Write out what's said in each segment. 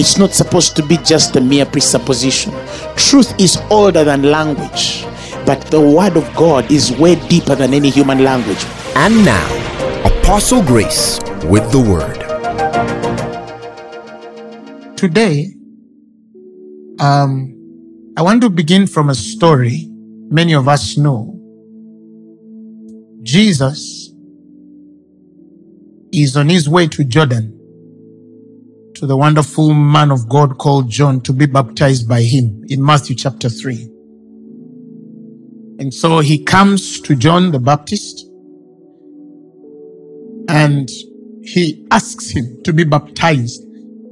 It's not supposed to be just a mere presupposition. Truth is older than language, but the word of God is way deeper than any human language. And now, Apostle Grace with the Word. Today, um, I want to begin from a story many of us know. Jesus is on his way to Jordan to the wonderful man of God called John to be baptized by him in Matthew chapter 3. And so he comes to John the Baptist and he asks him to be baptized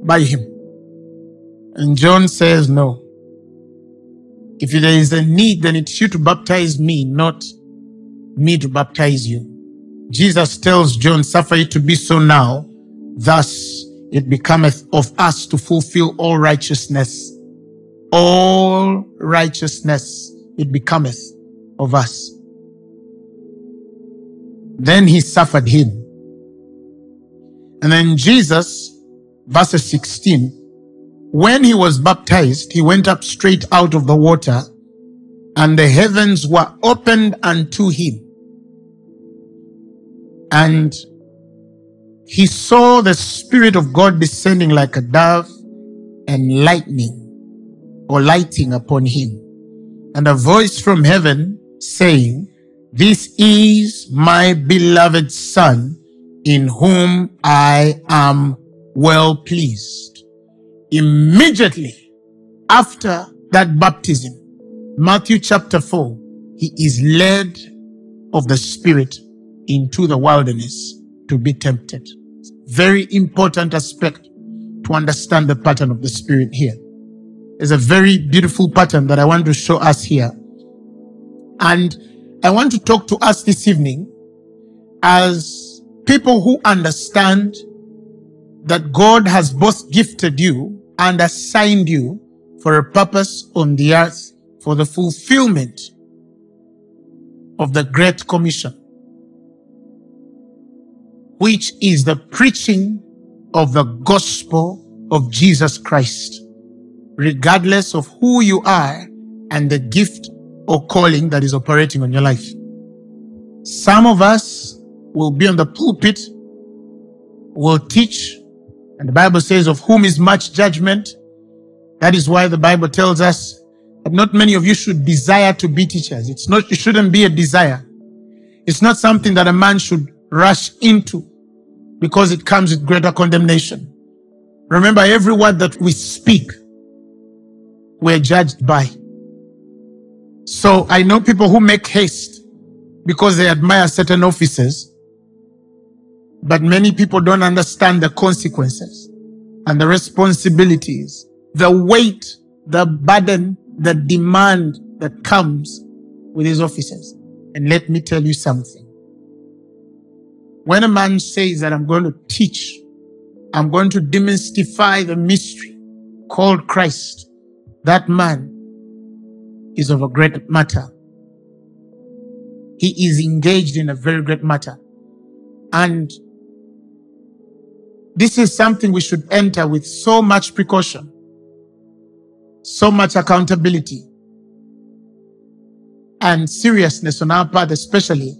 by him. And John says, No. If there is a need, then it's you to baptize me, not me to baptize you. Jesus tells John, Suffer it to be so now, thus it becometh of us to fulfill all righteousness. All righteousness it becometh of us. Then he suffered him. And then Jesus, verse 16, when he was baptized, he went up straight out of the water and the heavens were opened unto him. And he saw the Spirit of God descending like a dove and lightning or lighting upon him. And a voice from heaven saying, This is my beloved Son in whom I am well pleased. Immediately after that baptism, Matthew chapter 4, he is led of the Spirit into the wilderness to be tempted very important aspect to understand the pattern of the Spirit here. There's a very beautiful pattern that I want to show us here. And I want to talk to us this evening as people who understand that God has both gifted you and assigned you for a purpose on the earth for the fulfillment of the Great Commission which is the preaching of the gospel of Jesus Christ, regardless of who you are and the gift or calling that is operating on your life. Some of us will be on the pulpit, will teach, and the Bible says, of whom is much judgment. That is why the Bible tells us that not many of you should desire to be teachers. It's not, it shouldn't be a desire. It's not something that a man should rush into because it comes with greater condemnation. Remember, every word that we speak, we're judged by. So I know people who make haste because they admire certain offices, but many people don't understand the consequences and the responsibilities, the weight, the burden, the demand that comes with these offices. And let me tell you something. When a man says that I'm going to teach, I'm going to demystify the mystery called Christ, that man is of a great matter. He is engaged in a very great matter. And this is something we should enter with so much precaution, so much accountability, and seriousness on our part, especially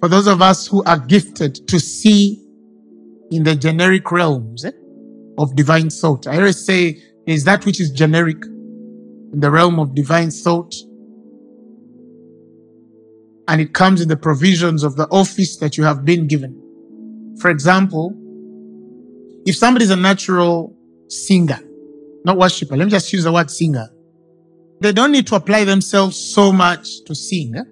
for those of us who are gifted to see in the generic realms eh, of divine thought. I always say is that which is generic in the realm of divine thought. And it comes in the provisions of the office that you have been given. For example, if somebody is a natural singer, not worshiper, let me just use the word singer. They don't need to apply themselves so much to sing. Eh?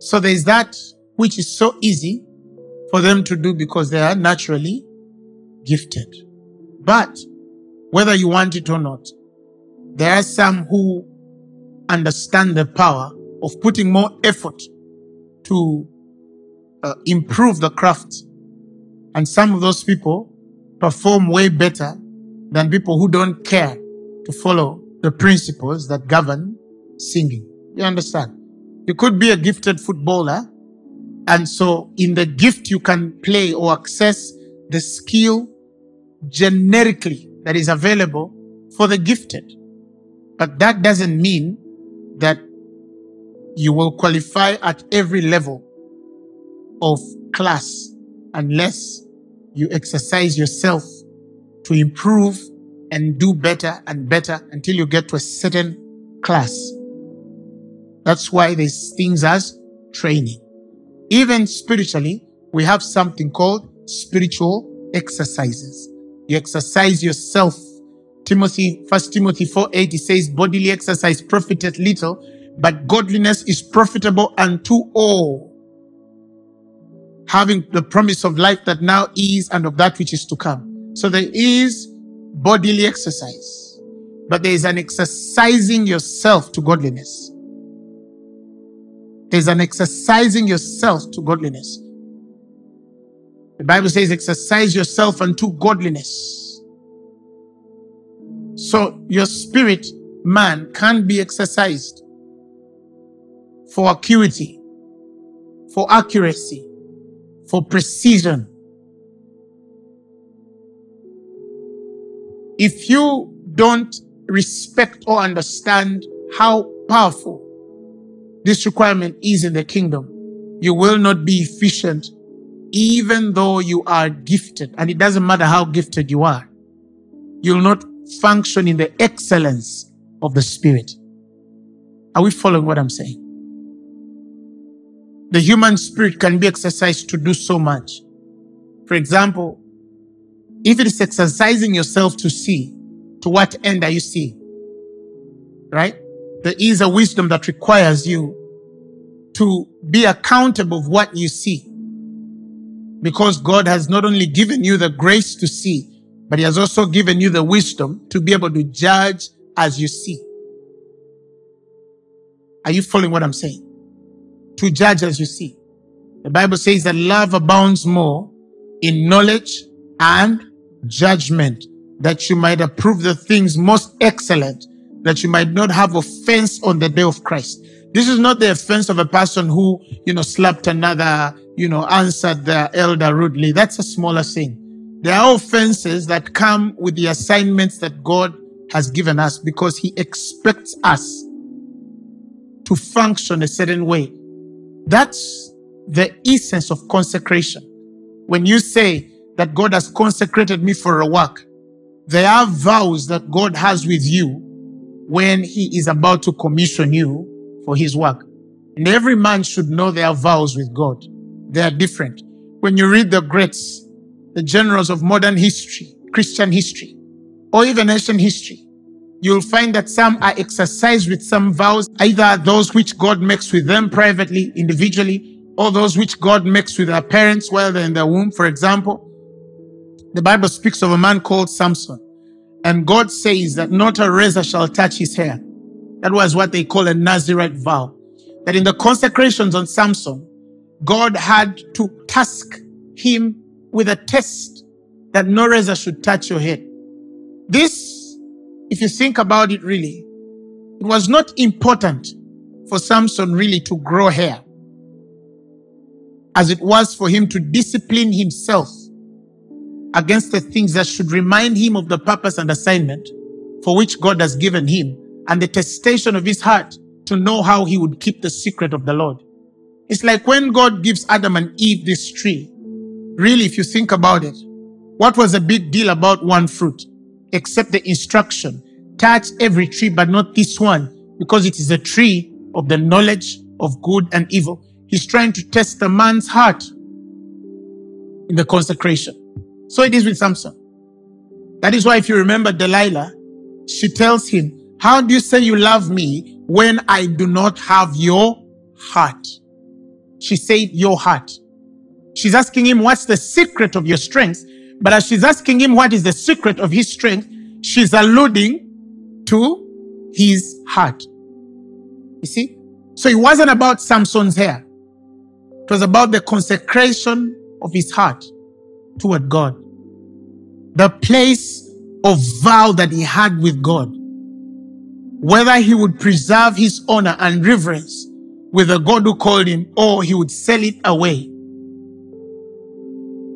So there's that which is so easy for them to do because they are naturally gifted. But whether you want it or not, There are some who understand the power of putting more effort to uh, improve the craft. And some of those people perform way better than people who don't care to follow the principles that govern singing. You understand? You could be a gifted footballer, and so in the gift you can play or access the skill generically that is available for the gifted. But that doesn't mean that you will qualify at every level of class unless you exercise yourself to improve and do better and better until you get to a certain class. That's why there's things as training. Even spiritually, we have something called spiritual exercises. You exercise yourself. Timothy, first Timothy 4 8, says, bodily exercise profiteth little, but godliness is profitable unto all. Having the promise of life that now is and of that which is to come. So there is bodily exercise, but there is an exercising yourself to godliness. There's an exercising yourself to godliness. The Bible says, exercise yourself unto godliness. So your spirit man can be exercised for acuity, for accuracy, for precision. If you don't respect or understand how powerful this requirement is in the kingdom, you will not be efficient even though you are gifted. And it doesn't matter how gifted you are. You'll not function in the excellence of the spirit. Are we following what I'm saying? The human spirit can be exercised to do so much. For example, if it is exercising yourself to see, to what end are you seeing? Right? There is a wisdom that requires you to be accountable of what you see. Because God has not only given you the grace to see, but He has also given you the wisdom to be able to judge as you see. Are you following what I'm saying? To judge as you see. The Bible says that love abounds more in knowledge and judgment, that you might approve the things most excellent, that you might not have offense on the day of Christ. This is not the offense of a person who, you know, slapped another, you know, answered the elder rudely. That's a smaller sin. There are offenses that come with the assignments that God has given us because he expects us to function a certain way. That's the essence of consecration. When you say that God has consecrated me for a work, there are vows that God has with you when he is about to commission you for his work. And every man should know their vows with God. They are different. When you read the greats, the generals of modern history, Christian history, or even ancient history, you'll find that some are exercised with some vows, either those which God makes with them privately, individually, or those which God makes with their parents while they're in the womb. For example, the Bible speaks of a man called Samson, and God says that not a razor shall touch his hair. That was what they call a Nazarite vow. That in the consecrations on Samson, God had to task him with a test that no razor should touch your head. This, if you think about it really, it was not important for Samson really to grow hair as it was for him to discipline himself against the things that should remind him of the purpose and assignment for which God has given him and the testation of his heart to know how he would keep the secret of the Lord. It's like when God gives Adam and Eve this tree. Really, if you think about it, what was a big deal about one fruit? Except the instruction. Touch every tree, but not this one, because it is a tree of the knowledge of good and evil. He's trying to test the man's heart in the consecration. So it is with Samson. That is why if you remember Delilah, she tells him, how do you say you love me when I do not have your heart? She said, Your heart. She's asking him, What's the secret of your strength? But as she's asking him what is the secret of his strength, she's alluding to his heart. You see? So it wasn't about Samson's hair. It was about the consecration of his heart toward God. The place of vow that he had with God. Whether he would preserve his honor and reverence with the God who called him or he would sell it away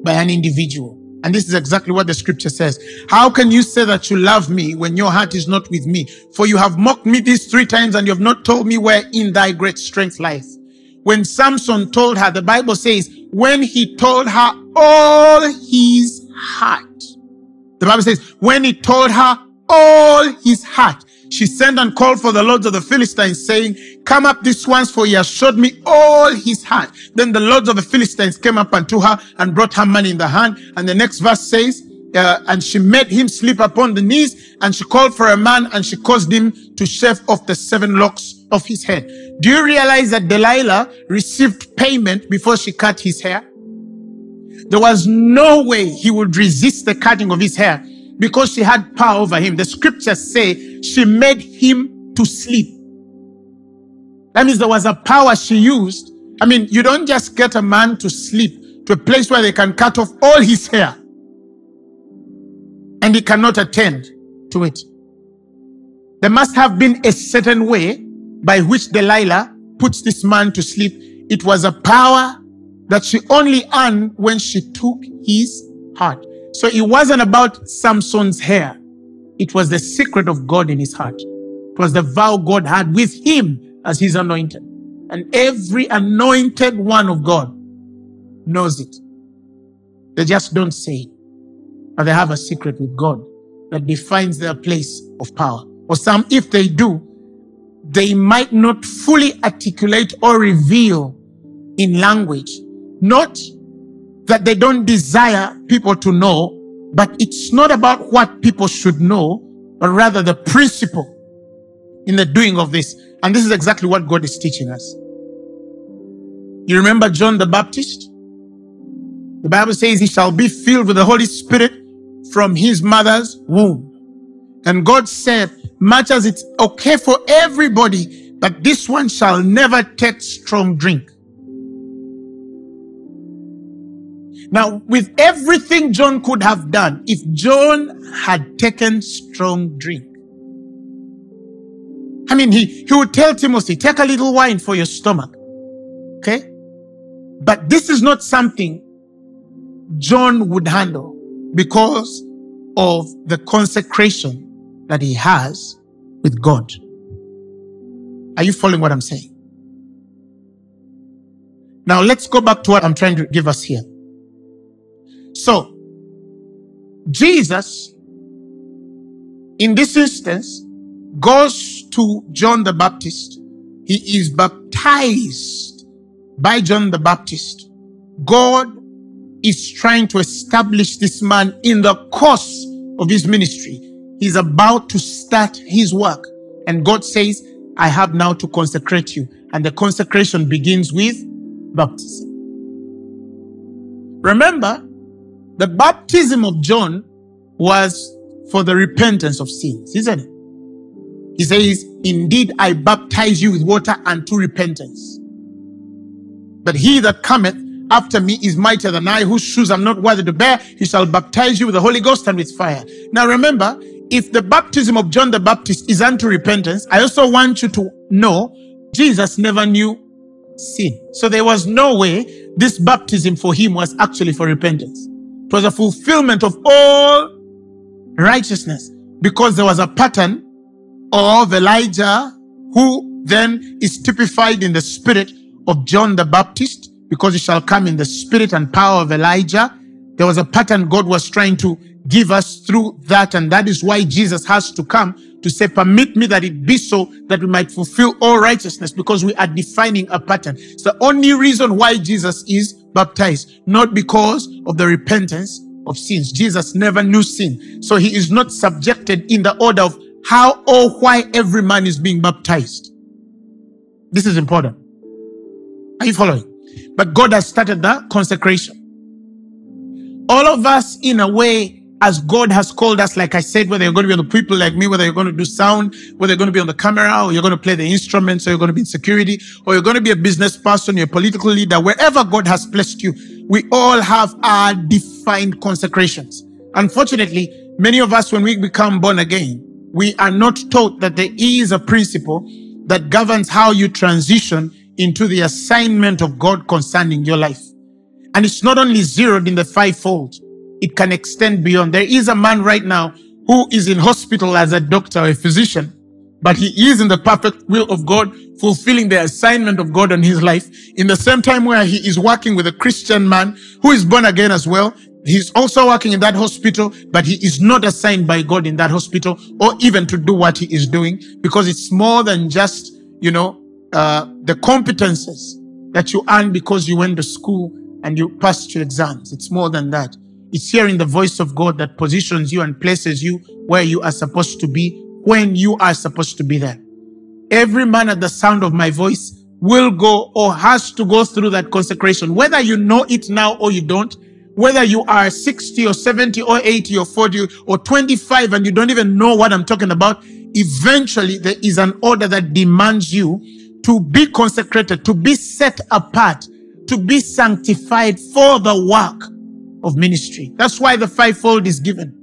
by an individual. And this is exactly what the scripture says. How can you say that you love me when your heart is not with me? For you have mocked me these three times and you have not told me where in thy great strength lies. When Samson told her, the Bible says, when he told her all his heart, the Bible says, when he told her all his heart, she sent and called for the lords of the Philistines, saying, Come up this once, for he has showed me all his heart. Then the lords of the Philistines came up unto her and brought her money in the hand. And the next verse says, uh, and she made him sleep upon the knees, and she called for a man, and she caused him to shave off the seven locks of his head. Do you realize that Delilah received payment before she cut his hair? There was no way he would resist the cutting of his hair because she had power over him. The scriptures say she made him to sleep. That means there was a power she used. I mean, you don't just get a man to sleep to a place where they can cut off all his hair and he cannot attend to it. There must have been a certain way by which Delilah puts this man to sleep. It was a power that she only earned when she took his heart. So it wasn't about Samson's hair. It was the secret of God in his heart. It was the vow God had with him as his anointed. And every anointed one of God knows it. They just don't say it. But they have a secret with God that defines their place of power. Or some, if they do, they might not fully articulate or reveal in language. Not that they don't desire people to know, but it's not about what people should know, but rather the principle in the doing of this. And this is exactly what God is teaching us. You remember John the Baptist? The Bible says he shall be filled with the Holy Spirit from his mother's womb. And God said, much as it's okay for everybody, but this one shall never take strong drink. Now, with everything John could have done, if John had taken strong drink, I mean, he, he would tell Timothy, take a little wine for your stomach. Okay? But this is not something John would handle because of the consecration that he has with God. Are you following what I'm saying? Now let's go back to what I'm trying to give us here. So, Jesus, in this instance, goes to John the Baptist. He is baptized by John the Baptist. God is trying to establish this man in the course of his ministry. He's about to start his work. And God says, I have now to consecrate you. And the consecration begins with baptism. Remember, the baptism of John was for the repentance of sins, isn't it? He says, Indeed, I baptize you with water unto repentance. But he that cometh after me is mightier than I, whose shoes I'm not worthy to bear. He shall baptize you with the Holy Ghost and with fire. Now remember, if the baptism of John the Baptist is unto repentance, I also want you to know Jesus never knew sin. So there was no way this baptism for him was actually for repentance. It was a fulfillment of all righteousness because there was a pattern of Elijah who then is typified in the spirit of John the Baptist because he shall come in the spirit and power of Elijah. There was a pattern God was trying to give us through that. And that is why Jesus has to come to say, permit me that it be so that we might fulfill all righteousness because we are defining a pattern. It's the only reason why Jesus is baptized, not because of the repentance of sins. Jesus never knew sin. So he is not subjected in the order of how or why every man is being baptized. This is important. Are you following? But God has started the consecration. All of us, in a way, as God has called us, like I said, whether you're going to be on the people like me, whether you're going to do sound, whether you're going to be on the camera, or you're going to play the instruments, or you're going to be in security, or you're going to be a business person, you're a political leader, wherever God has placed you, we all have our defined consecrations. Unfortunately, many of us, when we become born again, we are not taught that there is a principle that governs how you transition into the assignment of God concerning your life. And it's not only zeroed in the fivefold, it can extend beyond. There is a man right now who is in hospital as a doctor a physician, but he is in the perfect will of God, fulfilling the assignment of God on his life. In the same time where he is working with a Christian man who is born again as well, he's also working in that hospital, but he is not assigned by God in that hospital or even to do what he is doing because it's more than just, you know, uh, the competences that you earn because you went to school and you passed your exams. It's more than that. It's hearing the voice of God that positions you and places you where you are supposed to be when you are supposed to be there. Every man at the sound of my voice will go or has to go through that consecration, whether you know it now or you don't, whether you are 60 or 70 or 80 or 40 or 25 and you don't even know what I'm talking about. Eventually, there is an order that demands you to be consecrated, to be set apart, to be sanctified for the work of ministry. That's why the fivefold is given.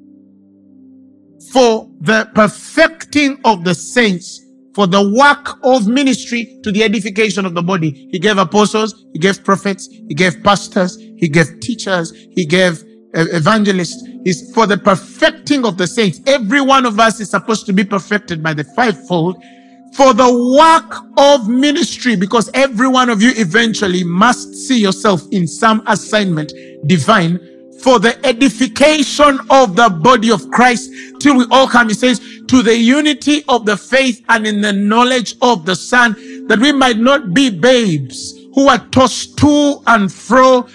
For the perfecting of the saints, for the work of ministry to the edification of the body. He gave apostles, he gave prophets, he gave pastors, he gave teachers, he gave uh, evangelists. Is for the perfecting of the saints. Every one of us is supposed to be perfected by the fivefold for the work of ministry because every one of you eventually must see yourself in some assignment divine for the edification of the body of Christ till we all come, he says, to the unity of the faith and in the knowledge of the Son, that we might not be babes who are tossed to and fro,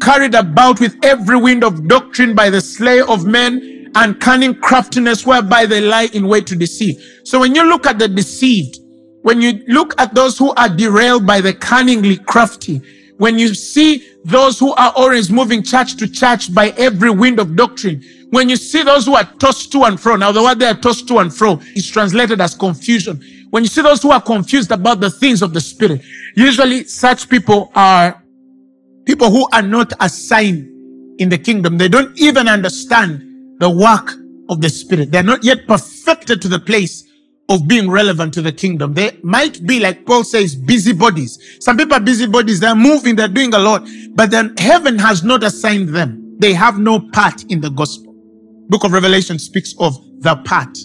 carried about with every wind of doctrine by the slayer of men and cunning craftiness whereby they lie in wait to deceive. So when you look at the deceived, when you look at those who are derailed by the cunningly crafty, when you see those who are always moving church to church by every wind of doctrine, when you see those who are tossed to and fro, now the word they are tossed to and fro is translated as confusion. When you see those who are confused about the things of the spirit, usually such people are people who are not assigned in the kingdom. They don't even understand the work of the spirit. They're not yet perfected to the place of being relevant to the kingdom. They might be, like Paul says, busybodies. Some people are busybodies. They're moving, they're doing a lot, but then heaven has not assigned them. They have no part in the gospel. Book of Revelation speaks of the part.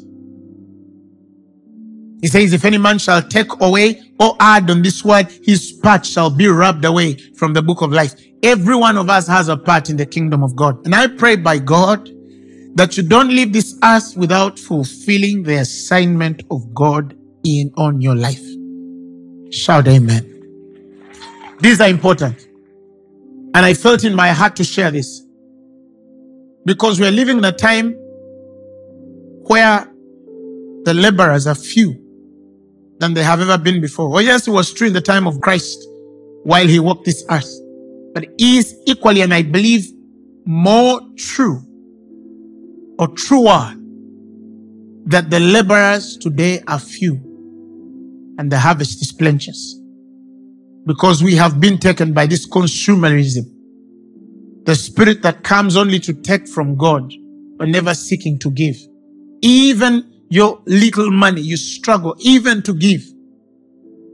He says, if any man shall take away or add on this word, his part shall be rubbed away from the book of life. Every one of us has a part in the kingdom of God. And I pray by God that you don't leave this earth without fulfilling the assignment of God in on your life. Shout amen. These are important. And I felt in my heart to share this because we're living in a time where the laborers are few than they have ever been before. Oh, yes, it was true in the time of Christ while he walked this earth, but is equally, and I believe more true or truer that the laborers today are few and the harvest is plenteous because we have been taken by this consumerism. The spirit that comes only to take from God, but never seeking to give. Even your little money, you struggle even to give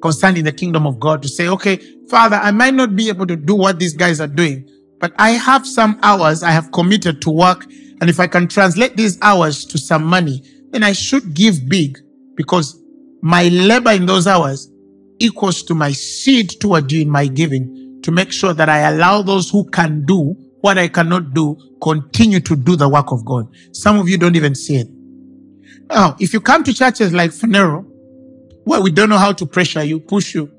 concerning the kingdom of God to say, okay, Father, I might not be able to do what these guys are doing, but I have some hours I have committed to work and if I can translate these hours to some money, then I should give big because my labor in those hours equals to my seed toward you in my giving to make sure that I allow those who can do what I cannot do continue to do the work of God. Some of you don't even see it. Now, if you come to churches like Phaneroo, where we don't know how to pressure you, push you,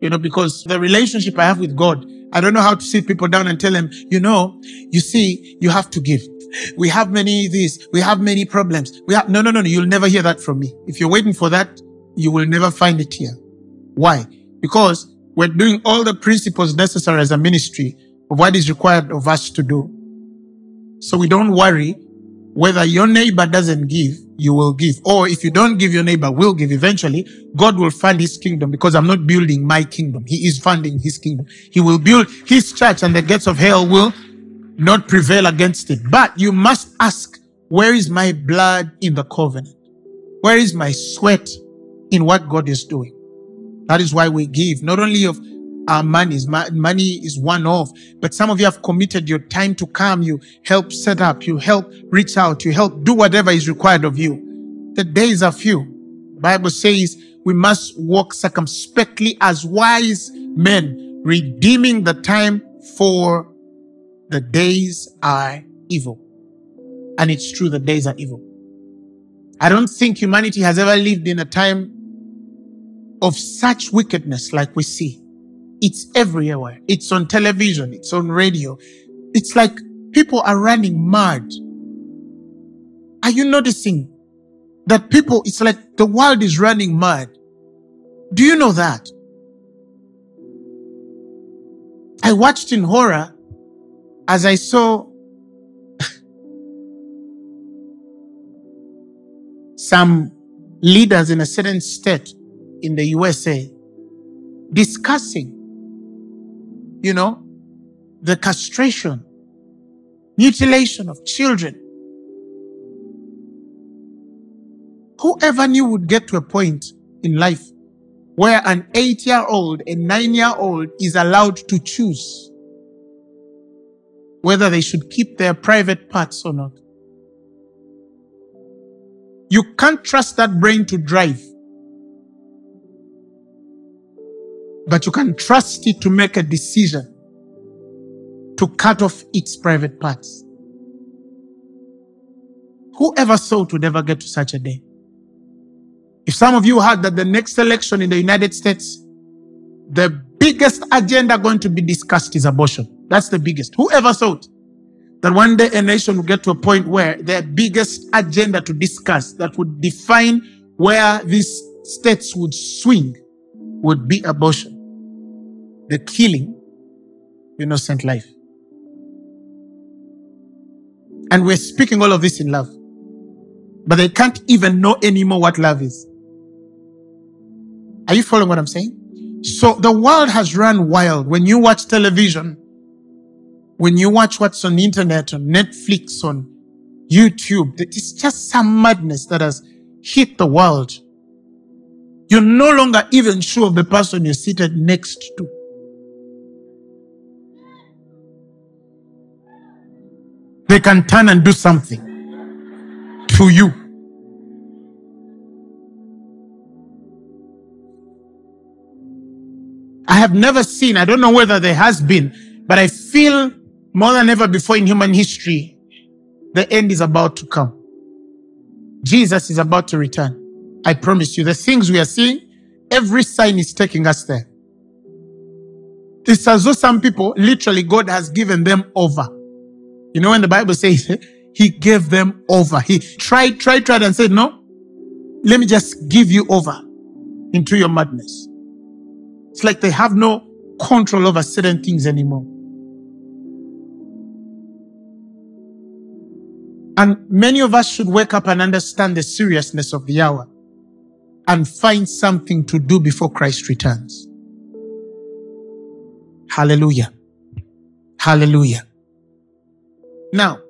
you know, because the relationship I have with God, I don't know how to sit people down and tell them, you know, you see, you have to give. We have many this, we have many problems. We have, no, no, no, no, you'll never hear that from me. If you're waiting for that, you will never find it here. Why? Because we're doing all the principles necessary as a ministry of what is required of us to do. So we don't worry whether your neighbor doesn't give, you will give. Or if you don't give, your neighbor will give eventually. God will fund his kingdom because I'm not building my kingdom. He is funding his kingdom. He will build his church and the gates of hell will not prevail against it. But you must ask, where is my blood in the covenant? Where is my sweat in what God is doing? That is why we give, not only of our monies. Money is one of, but some of you have committed your time to come. You help set up, you help reach out, you help do whatever is required of you. The days are few. Bible says we must walk circumspectly as wise men, redeeming the time for the days are evil. And it's true, the days are evil. I don't think humanity has ever lived in a time of such wickedness like we see. It's everywhere. It's on television. It's on radio. It's like people are running mad. Are you noticing that people, it's like the world is running mad? Do you know that? I watched in horror as I saw some leaders in a certain state in the USA discussing you know, the castration, mutilation of children. Whoever knew would get to a point in life where an eight year old, a nine year old is allowed to choose whether they should keep their private parts or not. You can't trust that brain to drive. But you can trust it to make a decision to cut off its private parts. Whoever thought would ever get to such a day? If some of you heard that the next election in the United States, the biggest agenda going to be discussed is abortion. That's the biggest. Whoever thought that one day a nation will get to a point where their biggest agenda to discuss that would define where these states would swing would be abortion the killing innocent life. And we're speaking all of this in love. But they can't even know anymore what love is. Are you following what I'm saying? So the world has run wild. When you watch television, when you watch what's on the internet, on Netflix, on YouTube, it's just some madness that has hit the world. You're no longer even sure of the person you're seated next to. They can turn and do something to you. I have never seen, I don't know whether there has been, but I feel more than ever before in human history, the end is about to come. Jesus is about to return. I promise you, the things we are seeing, every sign is taking us there. It's as though some people, literally, God has given them over. You know, when the Bible says he gave them over, he tried, tried, tried, and said, No, let me just give you over into your madness. It's like they have no control over certain things anymore. And many of us should wake up and understand the seriousness of the hour and find something to do before Christ returns. Hallelujah. Hallelujah. Now,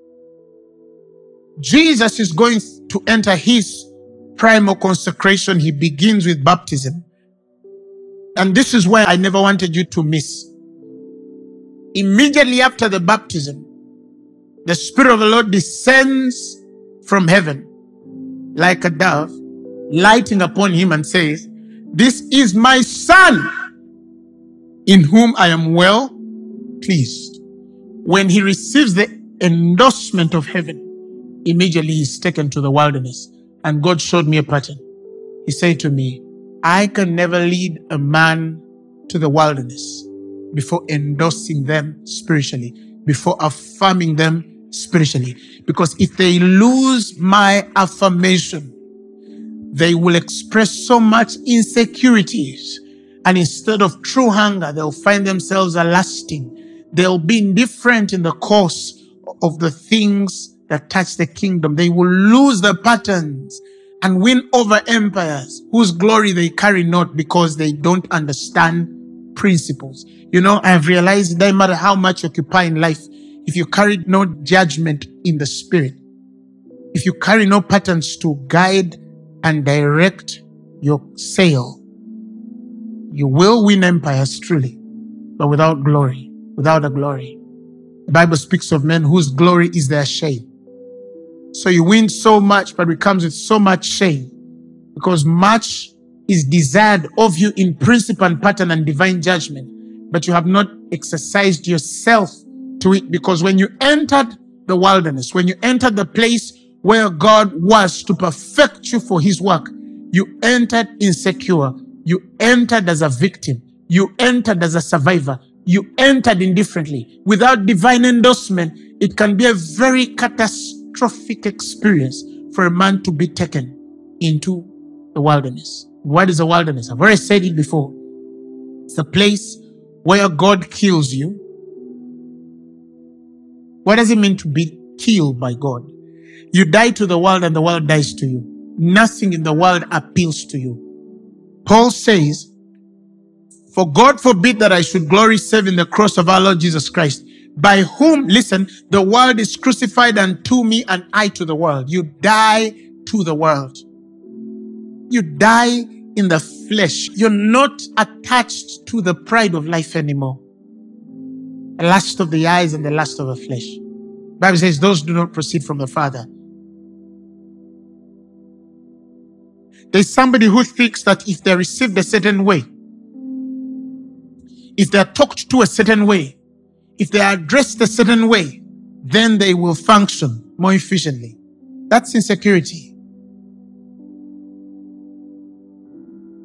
Jesus is going to enter his primal consecration. He begins with baptism. And this is where I never wanted you to miss. Immediately after the baptism, the Spirit of the Lord descends from heaven like a dove, lighting upon him and says, This is my Son, in whom I am well pleased. When he receives the endorsement of heaven, immediately he's taken to the wilderness. And God showed me a pattern. He said to me, I can never lead a man to the wilderness before endorsing them spiritually, before affirming them spiritually. Because if they lose my affirmation, they will express so much insecurities. And instead of true hunger, they'll find themselves a lasting. They'll be indifferent in the course of the things that touch the kingdom. They will lose the patterns and win over empires whose glory they carry not because they don't understand principles. You know, I've realized it doesn't matter how much you occupy in life, if you carry no judgment in the spirit, if you carry no patterns to guide and direct your sail, you will win empires truly, but without glory, without a glory. Bible speaks of men whose glory is their shame. So you win so much, but it comes with so much shame because much is desired of you in principle and pattern and divine judgment, but you have not exercised yourself to it because when you entered the wilderness, when you entered the place where God was to perfect you for his work, you entered insecure. You entered as a victim. You entered as a survivor. You entered indifferently. Without divine endorsement, it can be a very catastrophic experience for a man to be taken into the wilderness. What is a wilderness? I've already said it before. It's a place where God kills you. What does it mean to be killed by God? You die to the world and the world dies to you. Nothing in the world appeals to you. Paul says, For God forbid that I should glory save in the cross of our Lord Jesus Christ, by whom, listen, the world is crucified unto me and I to the world. You die to the world. You die in the flesh. You're not attached to the pride of life anymore. The lust of the eyes and the lust of the flesh. Bible says those do not proceed from the Father. There's somebody who thinks that if they're received a certain way, if they're talked to a certain way, if they are addressed a certain way, then they will function more efficiently. That's insecurity.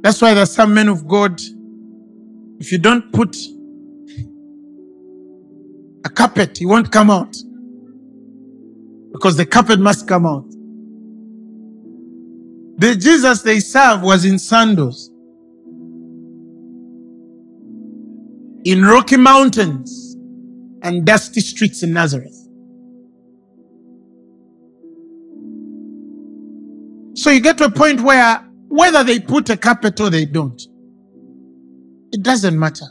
That's why there's some men of God, if you don't put a carpet, he won't come out. Because the carpet must come out. The Jesus they serve was in sandals. In rocky mountains and dusty streets in Nazareth. So you get to a point where whether they put a carpet or they don't, it doesn't matter.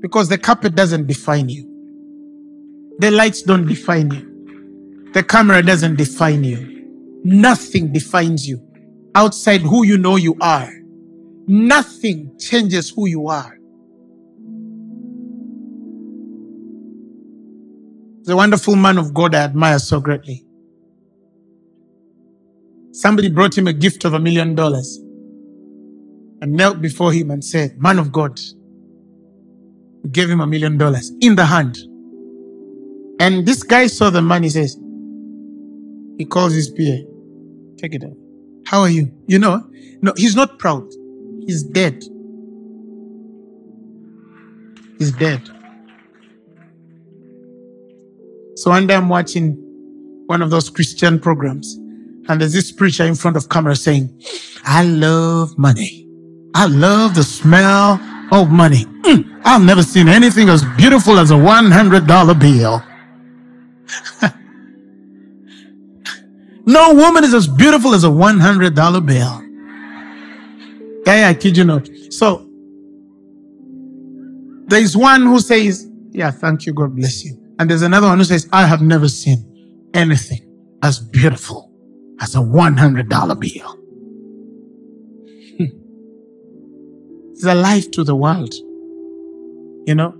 Because the carpet doesn't define you. The lights don't define you. The camera doesn't define you. Nothing defines you outside who you know you are. Nothing changes who you are. The wonderful man of God I admire so greatly. Somebody brought him a gift of a million dollars and knelt before him and said, Man of God, we gave him a million dollars in the hand. And this guy saw the money, says, he calls his PA, take it out. How are you? You know, no, he's not proud. He's dead. He's dead. So one day I'm watching one of those Christian programs, and there's this preacher in front of camera saying, I love money. I love the smell of money. Mm, I've never seen anything as beautiful as a $100 bill. No woman is as beautiful as a $100 bill. Guy, I kid you not. So, there is one who says, Yeah, thank you, God bless you. And there's another one who says, I have never seen anything as beautiful as a $100 bill. it's a life to the world. You know?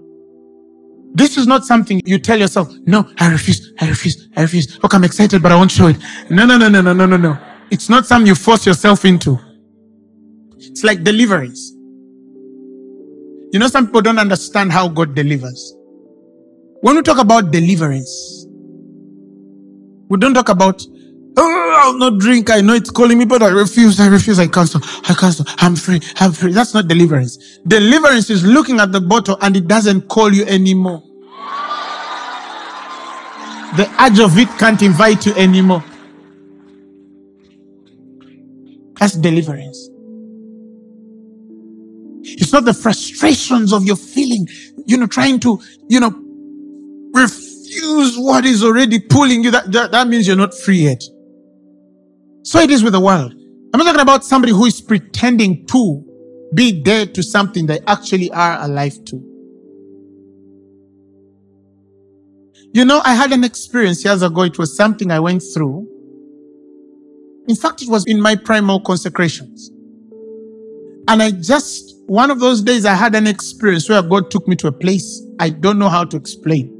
This is not something you tell yourself, no, I refuse, I refuse, I refuse. Look, I'm excited, but I won't show it. No, no, no, no, no, no, no, no. It's not something you force yourself into. It's like deliverance. You know, some people don't understand how God delivers. When we talk about deliverance, we don't talk about, oh, I'll not drink. I know it's calling me, but I refuse, I refuse, I cancel, I cancel. I'm free, I'm free. That's not deliverance. Deliverance is looking at the bottle and it doesn't call you anymore. The edge of it can't invite you anymore. That's deliverance. It's not the frustrations of your feeling, you know, trying to, you know, refuse what is already pulling you, that, that, that means you're not free yet. So it is with the world. I'm not talking about somebody who is pretending to be dead to something they actually are alive to. You know, I had an experience years ago. It was something I went through. In fact, it was in my primal consecrations. And I just, one of those days, I had an experience where God took me to a place I don't know how to explain.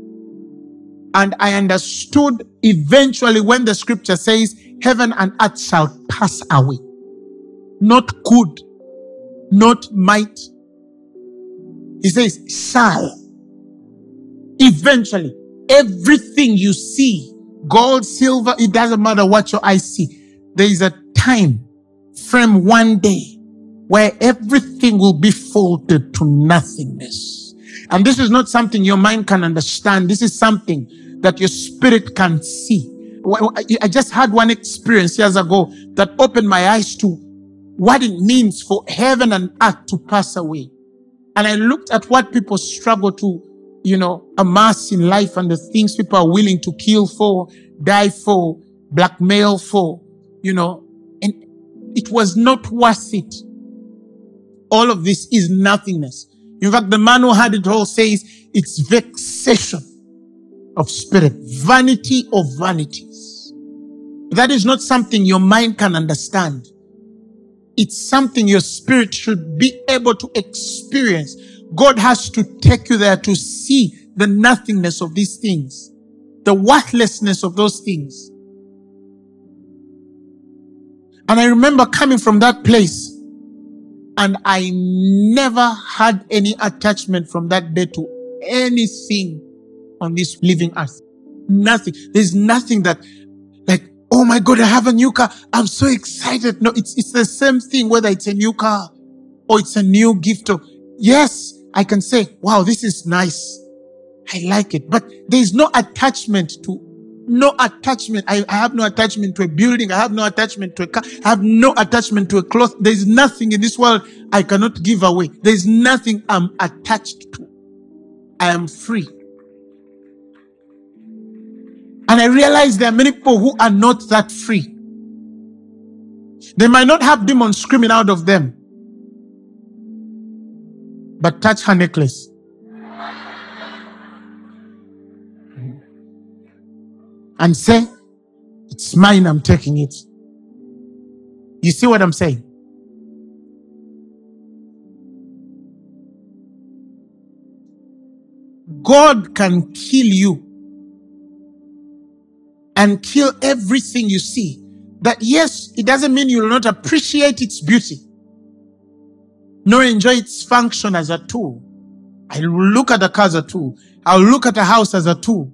And I understood eventually when the scripture says, heaven and earth shall pass away. Not could, not might. He says, shall. Eventually, everything you see, gold, silver, it doesn't matter what your eyes see. There is a time frame one day where everything will be folded to nothingness. And this is not something your mind can understand. This is something that your spirit can see. I just had one experience years ago that opened my eyes to what it means for heaven and earth to pass away. And I looked at what people struggle to, you know, amass in life and the things people are willing to kill for, die for, blackmail for, you know, and it was not worth it. All of this is nothingness. In fact, the man who had it all says it's vexation of spirit, vanity of vanities. That is not something your mind can understand. It's something your spirit should be able to experience. God has to take you there to see the nothingness of these things, the worthlessness of those things. And I remember coming from that place and I never had any attachment from that day to anything on this living earth. Nothing. There's nothing that, like, oh my God, I have a new car. I'm so excited. No, it's, it's the same thing, whether it's a new car or it's a new gift. Or, yes, I can say, wow, this is nice. I like it. But there's no attachment to no attachment. I, I, have no attachment to a building. I have no attachment to a car. I have no attachment to a cloth. There is nothing in this world I cannot give away. There is nothing I'm attached to. I am free. And I realize there are many people who are not that free. They might not have demons screaming out of them. But touch her necklace and say, It's mine, I'm taking it. You see what I'm saying? God can kill you and kill everything you see. That yes, it doesn't mean you will not appreciate its beauty, nor enjoy its function as a tool. I will look at the car as a tool. I'll look at a house as a tool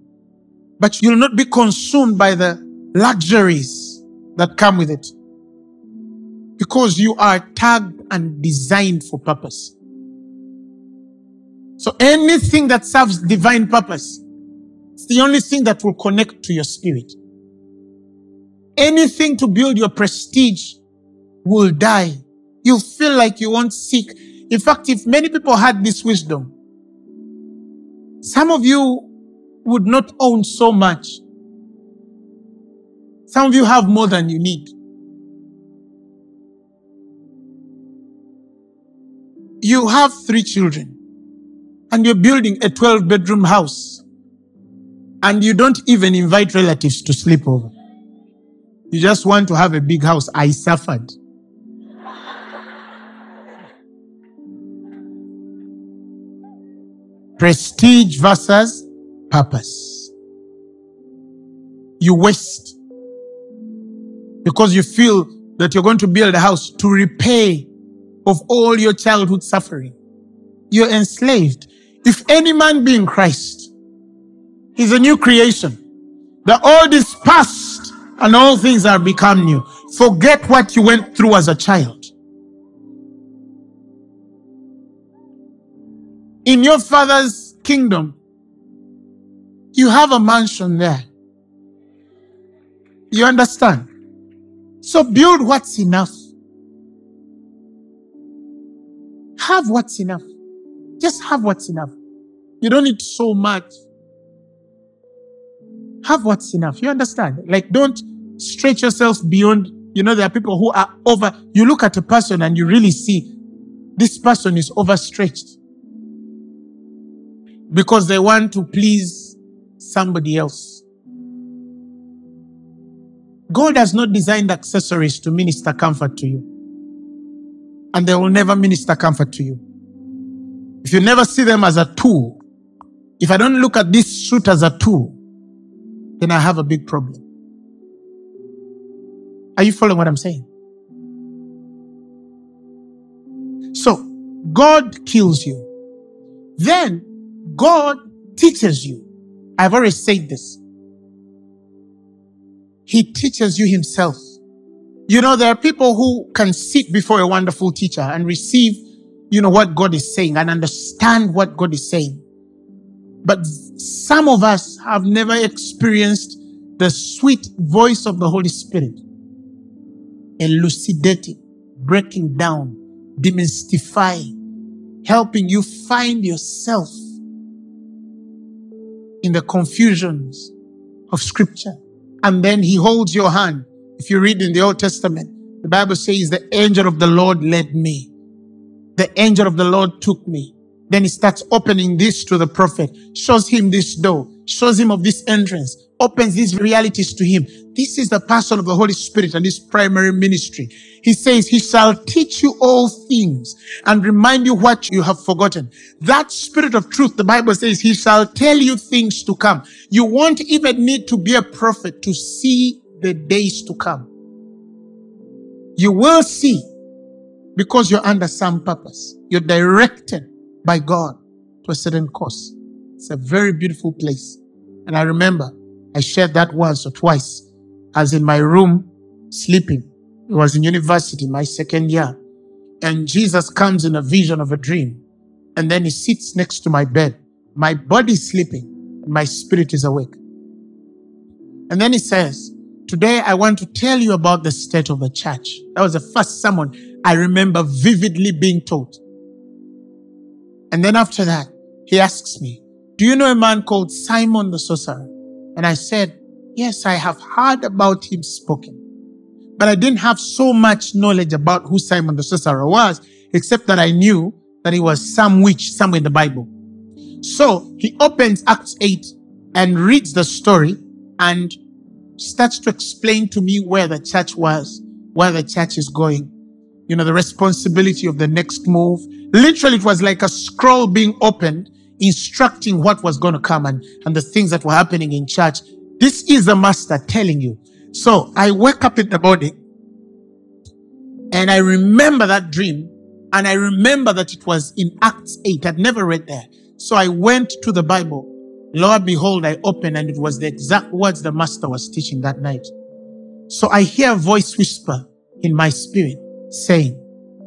but you'll not be consumed by the luxuries that come with it. Because you are tagged and designed for purpose. So anything that serves divine purpose, it's the only thing that will connect to your spirit. Anything to build your prestige will die. You'll feel like you won't seek. In fact, if many people had this wisdom, some of you would not own so much. Some of you have more than you need. You have three children and you're building a 12 bedroom house and you don't even invite relatives to sleep over. You just want to have a big house. I suffered. Prestige versus purpose. You waste because you feel that you're going to build a house to repay of all your childhood suffering. You're enslaved. If any man be in Christ, he's a new creation. The old is past and all things are become new. Forget what you went through as a child. In your father's kingdom, you have a mansion there. You understand? So build what's enough. Have what's enough. Just have what's enough. You don't need so much. Have what's enough. You understand? Like, don't stretch yourself beyond. You know, there are people who are over. You look at a person and you really see this person is overstretched because they want to please somebody else. God has not designed accessories to minister comfort to you. And they will never minister comfort to you. If you never see them as a tool, if I don't look at this suit as a tool, then I have a big problem. Are you following what I'm saying? So, God kills you. Then, God teaches you. I've already said this. He teaches you himself. You know, there are people who can sit before a wonderful teacher and receive, you know, what God is saying and understand what God is saying. But some of us have never experienced the sweet voice of the Holy Spirit, elucidating, breaking down, demystifying, helping you find yourself in the confusions of scripture. And then he holds your hand. If you read in the Old Testament, the Bible says the angel of the Lord led me. The angel of the Lord took me. Then he starts opening this to the prophet, shows him this door, shows him of this entrance, opens these realities to him. This is the person of the Holy Spirit and his primary ministry. He says, He shall teach you all things and remind you what you have forgotten. That spirit of truth, the Bible says, He shall tell you things to come. You won't even need to be a prophet to see the days to come. You will see because you're under some purpose. You're directed by God to a certain course. It's a very beautiful place. And I remember I shared that once or twice. I was in my room sleeping. It was in university, my second year. And Jesus comes in a vision of a dream. And then he sits next to my bed. My body is sleeping. And my spirit is awake. And then he says, Today I want to tell you about the state of the church. That was the first sermon I remember vividly being taught. And then after that, he asks me, Do you know a man called Simon the sorcerer? And I said, Yes, I have heard about him spoken. But I didn't have so much knowledge about who Simon the sorcerer was, except that I knew that he was some witch somewhere in the Bible. So he opens Acts 8 and reads the story and starts to explain to me where the church was, where the church is going. You know, the responsibility of the next move. Literally, it was like a scroll being opened instructing what was going to come and, and the things that were happening in church. This is the master telling you. So I wake up in the morning and I remember that dream and I remember that it was in Acts 8. I'd never read there. So I went to the Bible. Lord, behold, I opened and it was the exact words the master was teaching that night. So I hear a voice whisper in my spirit saying,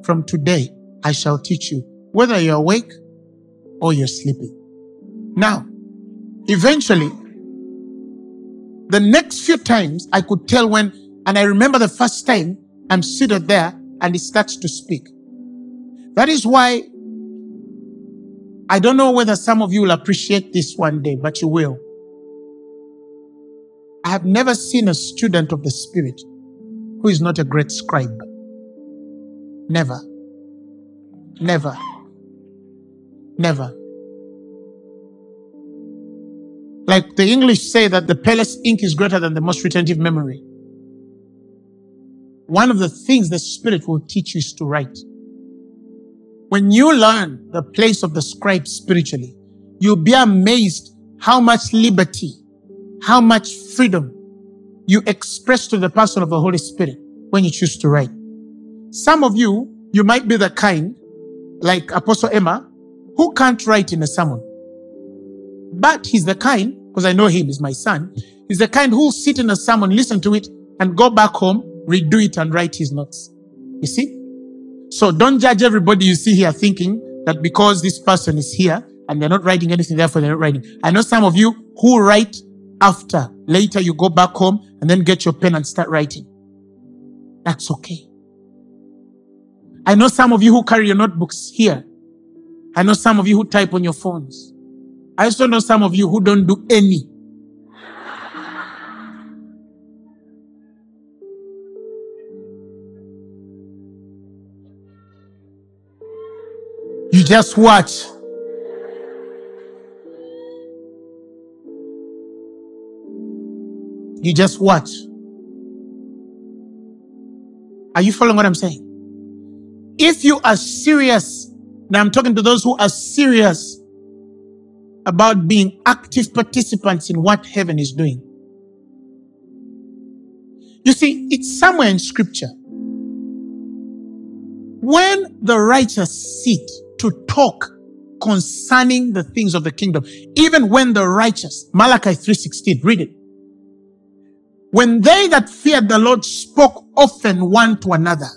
from today, I shall teach you whether you're awake or you're sleeping. Now, eventually, the next few times I could tell when, and I remember the first time I'm seated there and he starts to speak. That is why I don't know whether some of you will appreciate this one day, but you will. I have never seen a student of the Spirit who is not a great scribe. Never. Never. Never. Like the English say that the palest ink is greater than the most retentive memory. One of the things the Spirit will teach you is to write. When you learn the place of the scribe spiritually, you'll be amazed how much liberty, how much freedom you express to the person of the Holy Spirit when you choose to write. Some of you, you might be the kind, like Apostle Emma, who can't write in a sermon. But he's the kind, because I know him, he's my son, he's the kind who'll sit in a sermon, listen to it, and go back home, redo it, and write his notes. You see? So don't judge everybody you see here thinking that because this person is here and they're not writing anything, therefore they're not writing. I know some of you who write after. Later you go back home and then get your pen and start writing. That's okay. I know some of you who carry your notebooks here. I know some of you who type on your phones. I also know some of you who don't do any. You just watch. You just watch. Are you following what I'm saying? If you are serious, now I'm talking to those who are serious about being active participants in what heaven is doing. You see, it's somewhere in scripture. When the righteous sit to talk concerning the things of the kingdom, even when the righteous, Malachi 3:16, read it. When they that feared the Lord spoke often one to another,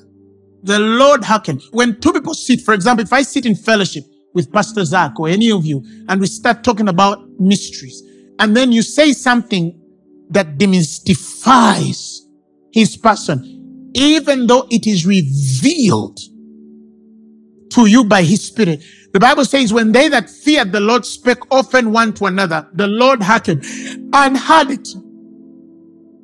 the Lord hearkened. When two people sit, for example, if I sit in fellowship with Pastor Zach or any of you, and we start talking about mysteries, and then you say something that demystifies his person, even though it is revealed to you by his spirit. The Bible says, when they that feared the Lord spake often one to another, the Lord hearkened and heard it.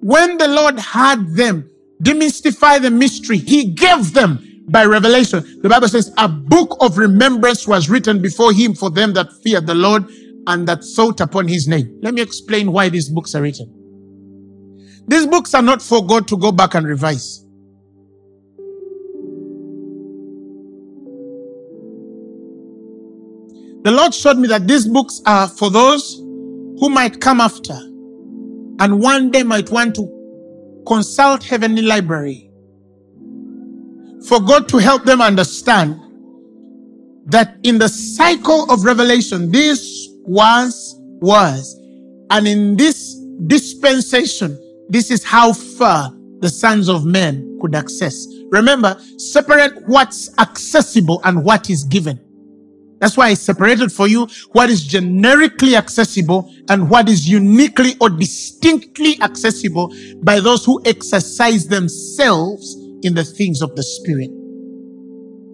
When the Lord heard them demystify the mystery, He gave them by revelation. The Bible says a book of remembrance was written before Him for them that feared the Lord and that thought upon His name. Let me explain why these books are written. These books are not for God to go back and revise. The Lord showed me that these books are for those who might come after and one day might want to consult Heavenly Library for God to help them understand that in the cycle of revelation, this was, was, and in this dispensation, this is how far the sons of men could access. Remember, separate what's accessible and what is given. That's why I separated for you what is generically accessible and what is uniquely or distinctly accessible by those who exercise themselves in the things of the Spirit.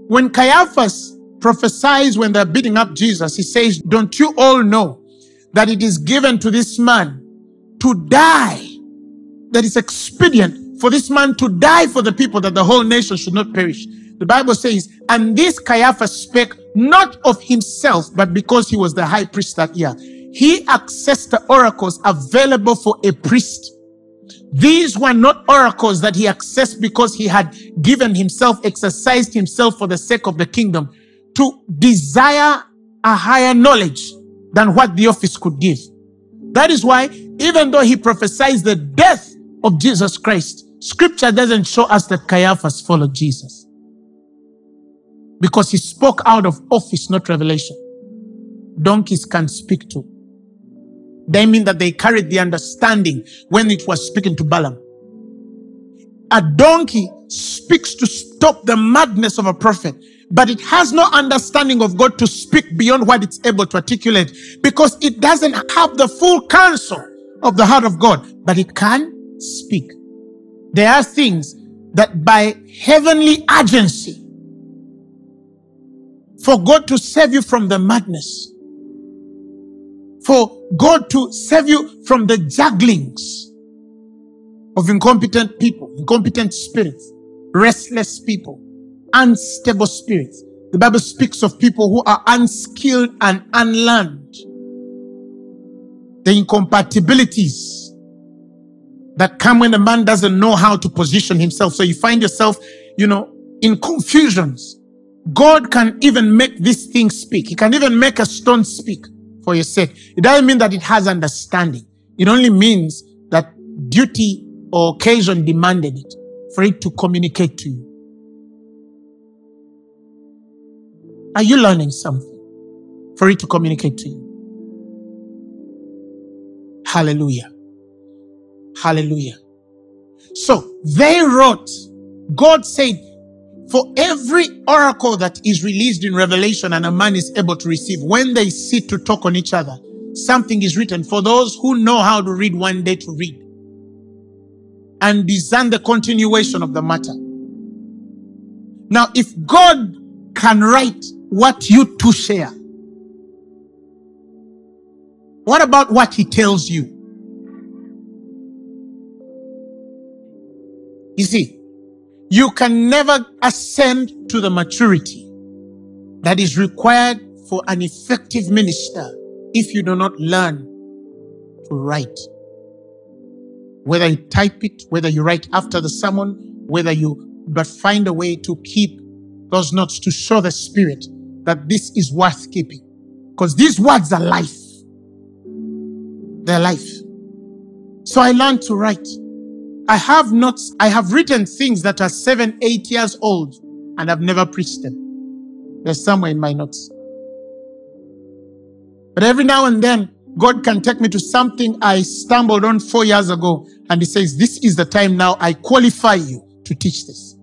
When Caiaphas prophesies when they're beating up Jesus, he says, Don't you all know that it is given to this man to die? That is expedient for this man to die for the people that the whole nation should not perish. The Bible says, and this Caiaphas spake not of himself, but because he was the high priest that year. He accessed the oracles available for a priest. These were not oracles that he accessed because he had given himself, exercised himself for the sake of the kingdom to desire a higher knowledge than what the office could give. That is why, even though he prophesies the death of Jesus Christ, scripture doesn't show us that Caiaphas followed Jesus because he spoke out of office, not revelation. Donkeys can speak too. They mean that they carried the understanding when it was speaking to Balaam. A donkey speaks to stop the madness of a prophet, but it has no understanding of God to speak beyond what it's able to articulate because it doesn't have the full counsel of the heart of God, but it can speak. There are things that by heavenly agency, for God to save you from the madness, for God to save you from the jugglings of incompetent people, incompetent spirits, restless people, unstable spirits. The Bible speaks of people who are unskilled and unlearned. The incompatibilities that come when a man doesn't know how to position himself. So you find yourself, you know, in confusions God can even make this thing speak. He can even make a stone speak for your sake. It doesn't mean that it has understanding. It only means that duty or occasion demanded it for it to communicate to you. Are you learning something for it to communicate to you? Hallelujah. Hallelujah. So they wrote, God said, for every oracle that is released in Revelation and a man is able to receive, when they sit to talk on each other, something is written for those who know how to read one day to read and discern the continuation of the matter. Now, if God can write what you two share, what about what he tells you? You see, you can never ascend to the maturity that is required for an effective minister if you do not learn to write. Whether you type it, whether you write after the sermon, whether you but find a way to keep those notes to show the spirit that this is worth keeping. Because these words are life. They're life. So I learned to write. I have not, I have written things that are seven, eight years old, and I've never preached them. They're somewhere in my notes. But every now and then, God can take me to something I stumbled on four years ago, and He says, This is the time now I qualify you to teach this.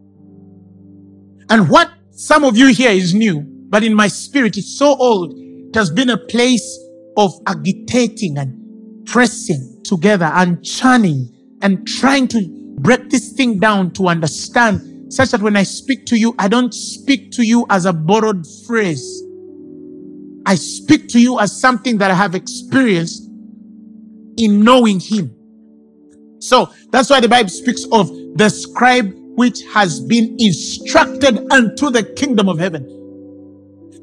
And what some of you here is new, but in my spirit, it's so old. It has been a place of agitating and pressing together and churning and trying to break this thing down to understand such that when I speak to you, I don't speak to you as a borrowed phrase. I speak to you as something that I have experienced in knowing Him. So that's why the Bible speaks of the scribe which has been instructed unto the kingdom of heaven.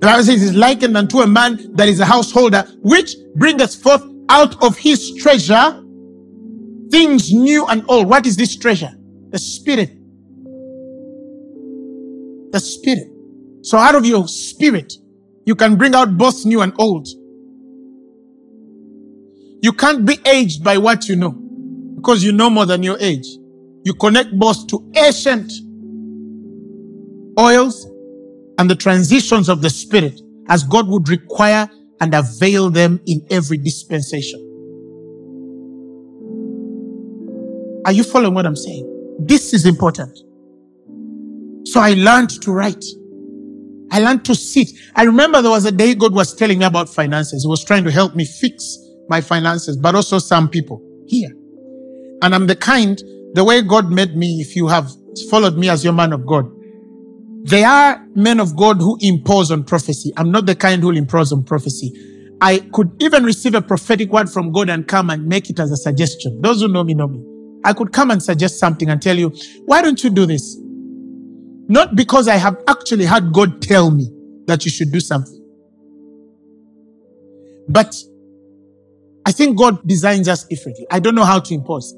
The Bible says, is likened unto a man that is a householder, which bringeth forth out of his treasure things new and old. What is this treasure? The Spirit. The Spirit. So out of your spirit, you can bring out both new and old. You can't be aged by what you know because you know more than your age. You connect both to ancient oils and the transitions of the Spirit as God would require and avail them in every dispensation. Are you following what I'm saying? This is important. So I learned to write. I learned to sit. I remember there was a day God was telling me about finances. He was trying to help me fix my finances, but also some people here. And I'm the kind, the way God made me, if you have followed me as your man of God, there are men of God who impose on prophecy. I'm not the kind who will impose on prophecy. I could even receive a prophetic word from God and come and make it as a suggestion. Those who know me know me. I could come and suggest something and tell you, why don't you do this? Not because I have actually had God tell me that you should do something. But I think God designs us differently. I don't know how to impose.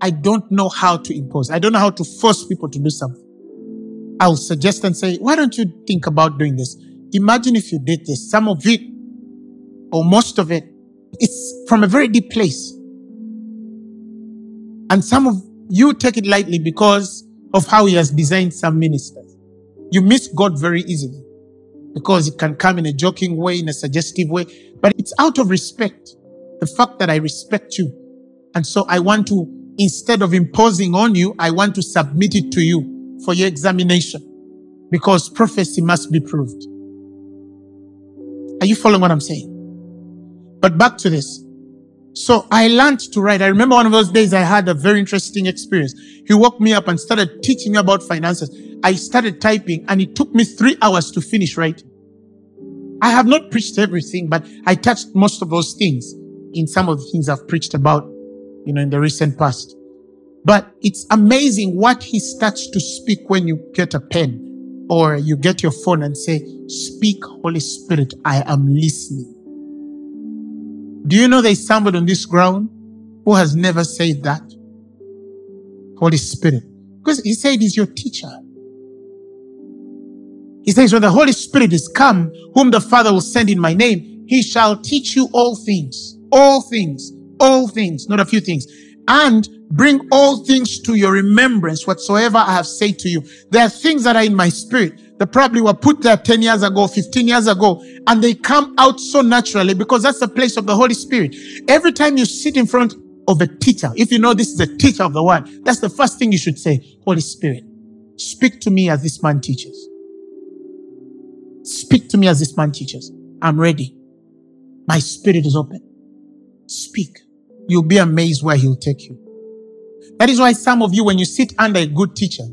I don't know how to impose. I don't know how to force people to do something. I'll suggest and say, why don't you think about doing this? Imagine if you did this. Some of it, or most of it, it's from a very deep place. And some of you take it lightly because of how he has designed some ministers. You miss God very easily because it can come in a joking way, in a suggestive way, but it's out of respect. The fact that I respect you. And so I want to, instead of imposing on you, I want to submit it to you for your examination because prophecy must be proved. Are you following what I'm saying? But back to this. So I learned to write. I remember one of those days I had a very interesting experience. He woke me up and started teaching me about finances. I started typing and it took me three hours to finish writing. I have not preached everything, but I touched most of those things in some of the things I've preached about, you know, in the recent past. But it's amazing what he starts to speak when you get a pen or you get your phone and say, speak, Holy Spirit, I am listening. Do you know there's somebody on this ground who has never said that? Holy Spirit. Because he said he's your teacher. He says, when the Holy Spirit is come, whom the Father will send in my name, he shall teach you all things, all things, all things, not a few things, and bring all things to your remembrance whatsoever I have said to you. There are things that are in my spirit that probably were put there 10 years ago, 15 years ago, and they come out so naturally because that's the place of the Holy Spirit. Every time you sit in front of a teacher, if you know this is a teacher of the word, that's the first thing you should say, Holy Spirit, speak to me as this man teaches. Speak to me as this man teaches. I'm ready. My spirit is open. Speak. You'll be amazed where he'll take you. That is why some of you, when you sit under a good teacher,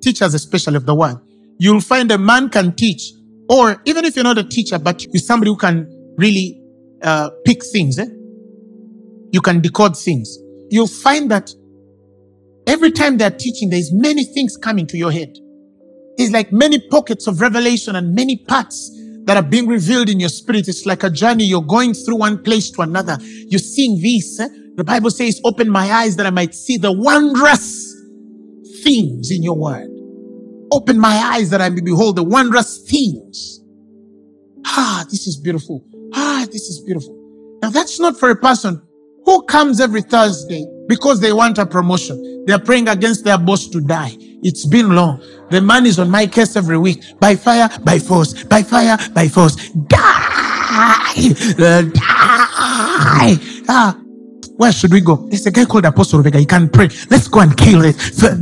teachers especially of the word, you'll find a man can teach, or even if you're not a teacher, but you're somebody who can really uh, pick things, eh? you can decode things. You'll find that every time they're teaching, there's many things coming to your head. It's like many pockets of revelation and many parts that are being revealed in your spirit. It's like a journey. You're going through one place to another. You're seeing this. eh? The Bible says, open my eyes that I might see the wondrous things in your word. Open my eyes that I may behold the wondrous things. Ah, this is beautiful. Ah, this is beautiful. Now that's not for a person who comes every Thursday because they want a promotion. They're praying against their boss to die. It's been long. The man is on my case every week. By fire, by force. By fire, by force. Die! Die! Ah, where should we go? There's a guy called Apostle Lubega. He can pray. Let's go and kill it. So,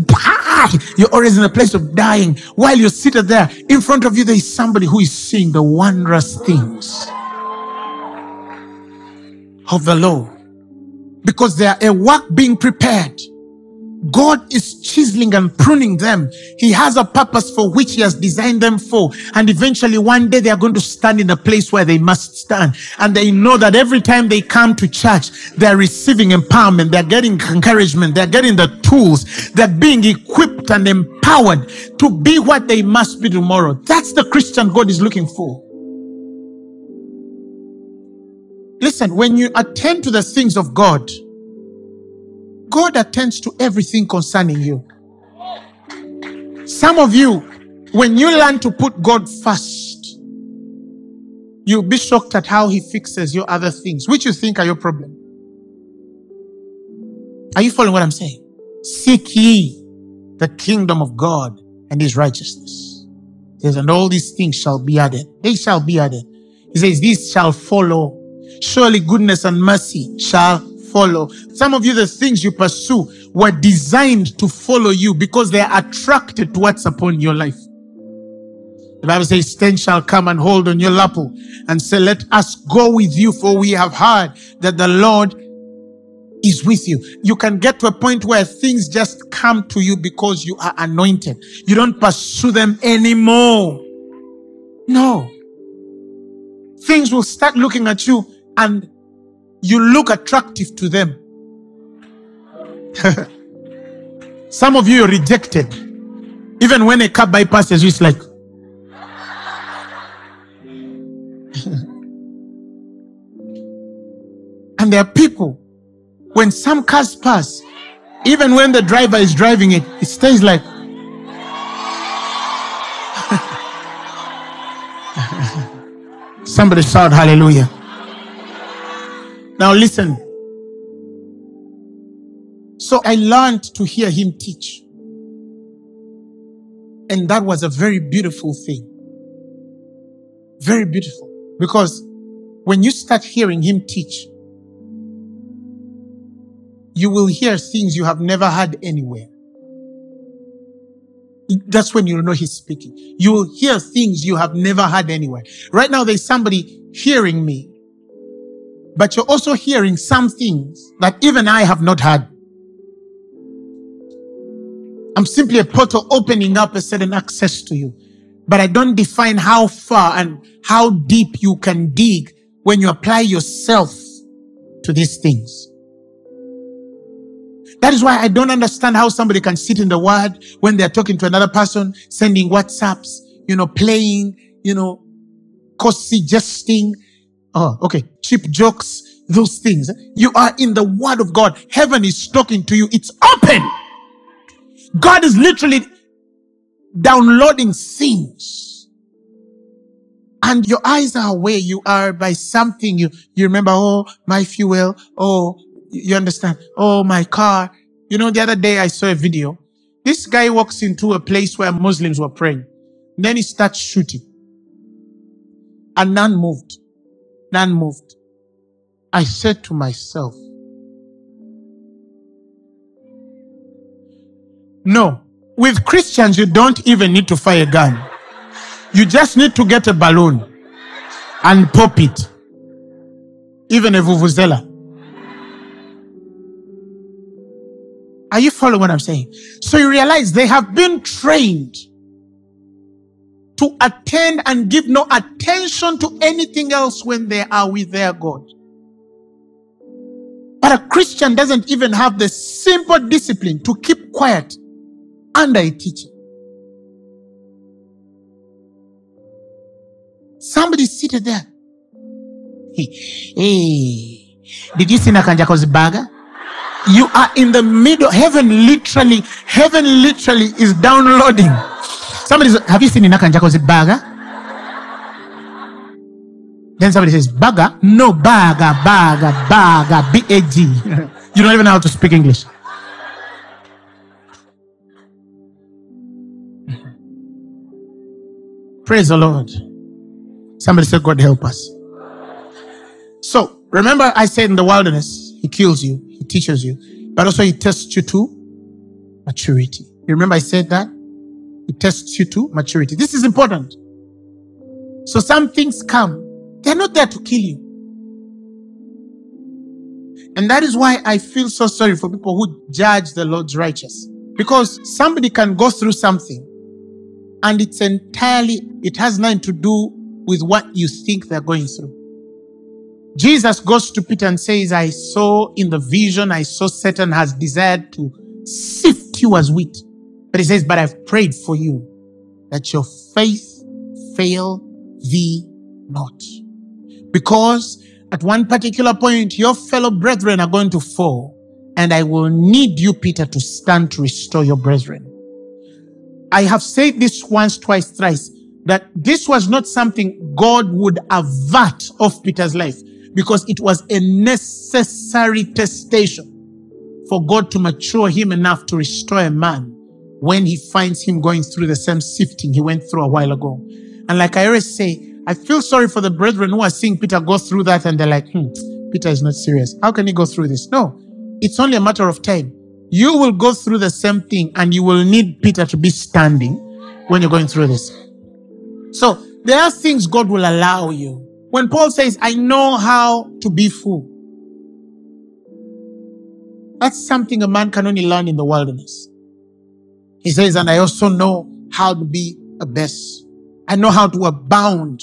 die! You're always in a place of dying. While you're seated there, in front of you, there is somebody who is seeing the wondrous things of the Lord. Because they are a work being prepared. God is chiseling and pruning them. He has a purpose for which He has designed them for. And eventually one day they are going to stand in a place where they must stand. And they know that every time they come to church, they're receiving empowerment. They're getting encouragement. They're getting the tools. They're being equipped and empowered to be what they must be tomorrow. That's the Christian God is looking for. Listen, when you attend to the things of God, God attends to everything concerning you. Some of you, when you learn to put God first, you'll be shocked at how He fixes your other things, which you think are your problem. Are you following what I'm saying? Seek ye the kingdom of God and His righteousness. He says, and all these things shall be added. They shall be added. He says, these shall follow. Surely goodness and mercy shall follow. Some of you, the things you pursue were designed to follow you because they are attracted to what's upon your life. The Bible says, ten shall come and hold on your lapel and say, let us go with you for we have heard that the Lord is with you. You can get to a point where things just come to you because you are anointed. You don't pursue them anymore. No. Things will start looking at you and you look attractive to them. Some of you are rejected. Even when a car bypasses you, it's like, and there are people, when some cars pass, even when the driver is driving it, it stays like, somebody shout hallelujah. Now listen. So I learned to hear him teach. And that was a very beautiful thing. Very beautiful. Because when you start hearing him teach, you will hear things you have never heard anywhere. That's when you know he's speaking. You will hear things you have never heard anywhere. Right now, there's somebody hearing me but you're also hearing some things that even I have not heard. I'm simply a portal opening up a certain access to you, but I don't define how far and how deep you can dig when you apply yourself to these things. That is why I don't understand how somebody can sit in the word when they're talking to another person, sending WhatsApps, you know, playing, you know, cosy jesting, Oh, okay. Cheap jokes, those things. You are in the word of God. Heaven is talking to you. It's open. God is literally downloading things. And your eyes are where you are by something. You, you remember, oh, my fuel. Oh, you understand? Oh, my car. You know, the other day I saw a video. This guy walks into a place where Muslims were praying. Then he starts shooting. And none moved none moved. I said to myself, No, with Christians, you don't even need to fire a gun. You just need to get a balloon and pop it. Even a vuvuzela. Are you following what I'm saying? So you realize they have been trained to attend and give no attention to anything else when they are with their God. But a Christian doesn't even have the simple discipline to keep quiet under a teaching. Somebody seated there. Hey, hey. Did you see Nakanjako's burger? You are in the middle. Heaven literally, heaven literally is downloading. Somebody says, Have you seen Nakanjako's burger? Then somebody says, Burger? No, burger, burger, burger, B A G. You don't even know how to speak English. Praise the Lord. Somebody said, God help us. So, remember, I said in the wilderness, He kills you, He teaches you, but also He tests you to maturity. You remember I said that? He tests you to maturity. This is important. So, some things come, they're not there to kill you. And that is why I feel so sorry for people who judge the Lord's righteous. Because somebody can go through something and it's entirely, it has nothing to do with what you think they're going through. Jesus goes to Peter and says, I saw in the vision, I saw Satan has desired to sift you as wheat. But he says, But I've prayed for you that your faith fail thee not. Because at one particular point, your fellow brethren are going to fall, and I will need you, Peter, to stand to restore your brethren. I have said this once, twice, thrice, that this was not something God would avert of Peter's life because it was a necessary testation for God to mature him enough to restore a man when he finds him going through the same sifting he went through a while ago. And like I always say, I feel sorry for the brethren who are seeing Peter go through that and they're like, hmm, Peter is not serious. How can he go through this? No, it's only a matter of time. You will go through the same thing and you will need Peter to be standing when you're going through this. So there are things God will allow you. When Paul says, I know how to be full, that's something a man can only learn in the wilderness. He says, and I also know how to be a best. I know how to abound.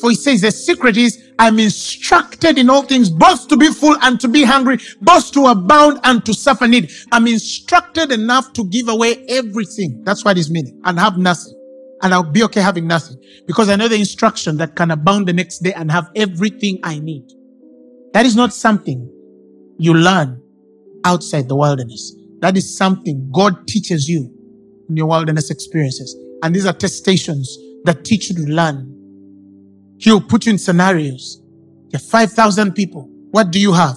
For he says, the secret is, I'm instructed in all things, both to be full and to be hungry, both to abound and to suffer need. I'm instructed enough to give away everything. That's what he's meaning. And have nothing. And I'll be okay having nothing. Because I know the instruction that can abound the next day and have everything I need. That is not something you learn outside the wilderness. That is something God teaches you in your wilderness experiences. And these are testations that teach you to learn. He'll put you in scenarios. There are 5,000 people. What do you have?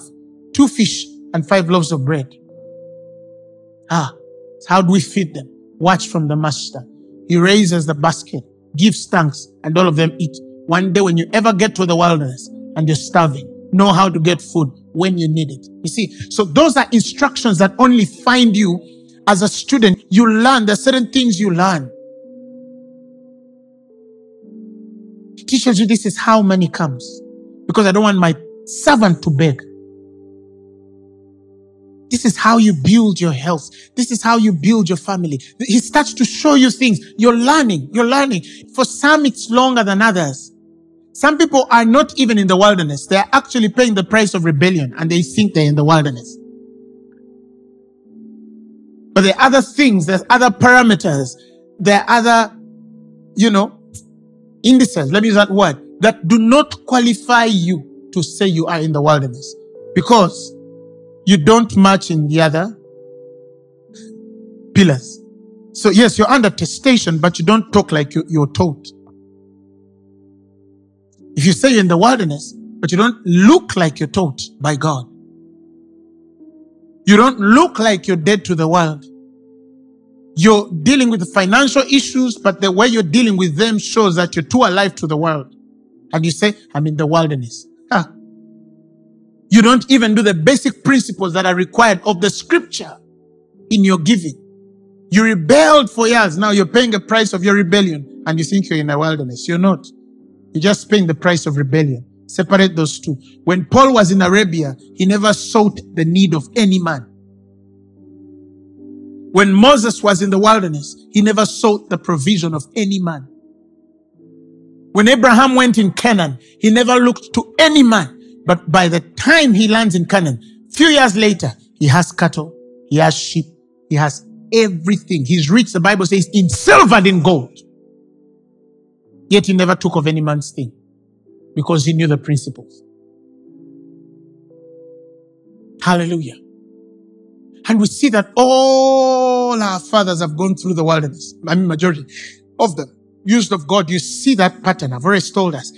Two fish and five loaves of bread. Ah, how do we feed them? Watch from the master. He raises the basket, gives thanks, and all of them eat. One day when you ever get to the wilderness and you're starving, know how to get food when you need it. You see, so those are instructions that only find you as a student. You learn, there are certain things you learn. He teaches you this is how money comes. Because I don't want my servant to beg. This is how you build your health. This is how you build your family. He starts to show you things. You're learning. You're learning. For some, it's longer than others. Some people are not even in the wilderness. They are actually paying the price of rebellion and they think they're in the wilderness. But there are other things, there's other parameters, there are other, you know, indices, let me use that word, that do not qualify you to say you are in the wilderness because you don't match in the other pillars. So yes, you're under testation, but you don't talk like you, you're taught. If you say you're in the wilderness, but you don't look like you're taught by God, you don't look like you're dead to the world. You're dealing with financial issues, but the way you're dealing with them shows that you're too alive to the world. And you say, I'm in the wilderness. You don't even do the basic principles that are required of the scripture in your giving. You rebelled for years. Now you're paying a price of your rebellion and you think you're in a wilderness. You're not. You're just paying the price of rebellion. Separate those two. When Paul was in Arabia, he never sought the need of any man. When Moses was in the wilderness, he never sought the provision of any man. When Abraham went in Canaan, he never looked to any man. But by the time he lands in Canaan, few years later, he has cattle, he has sheep, he has everything. He's rich, the Bible says, in silver and in gold. Yet he never took of any man's thing because he knew the principles. Hallelujah. And we see that all our fathers have gone through the wilderness. I mean, majority of them used of God. You see that pattern. I've already told us.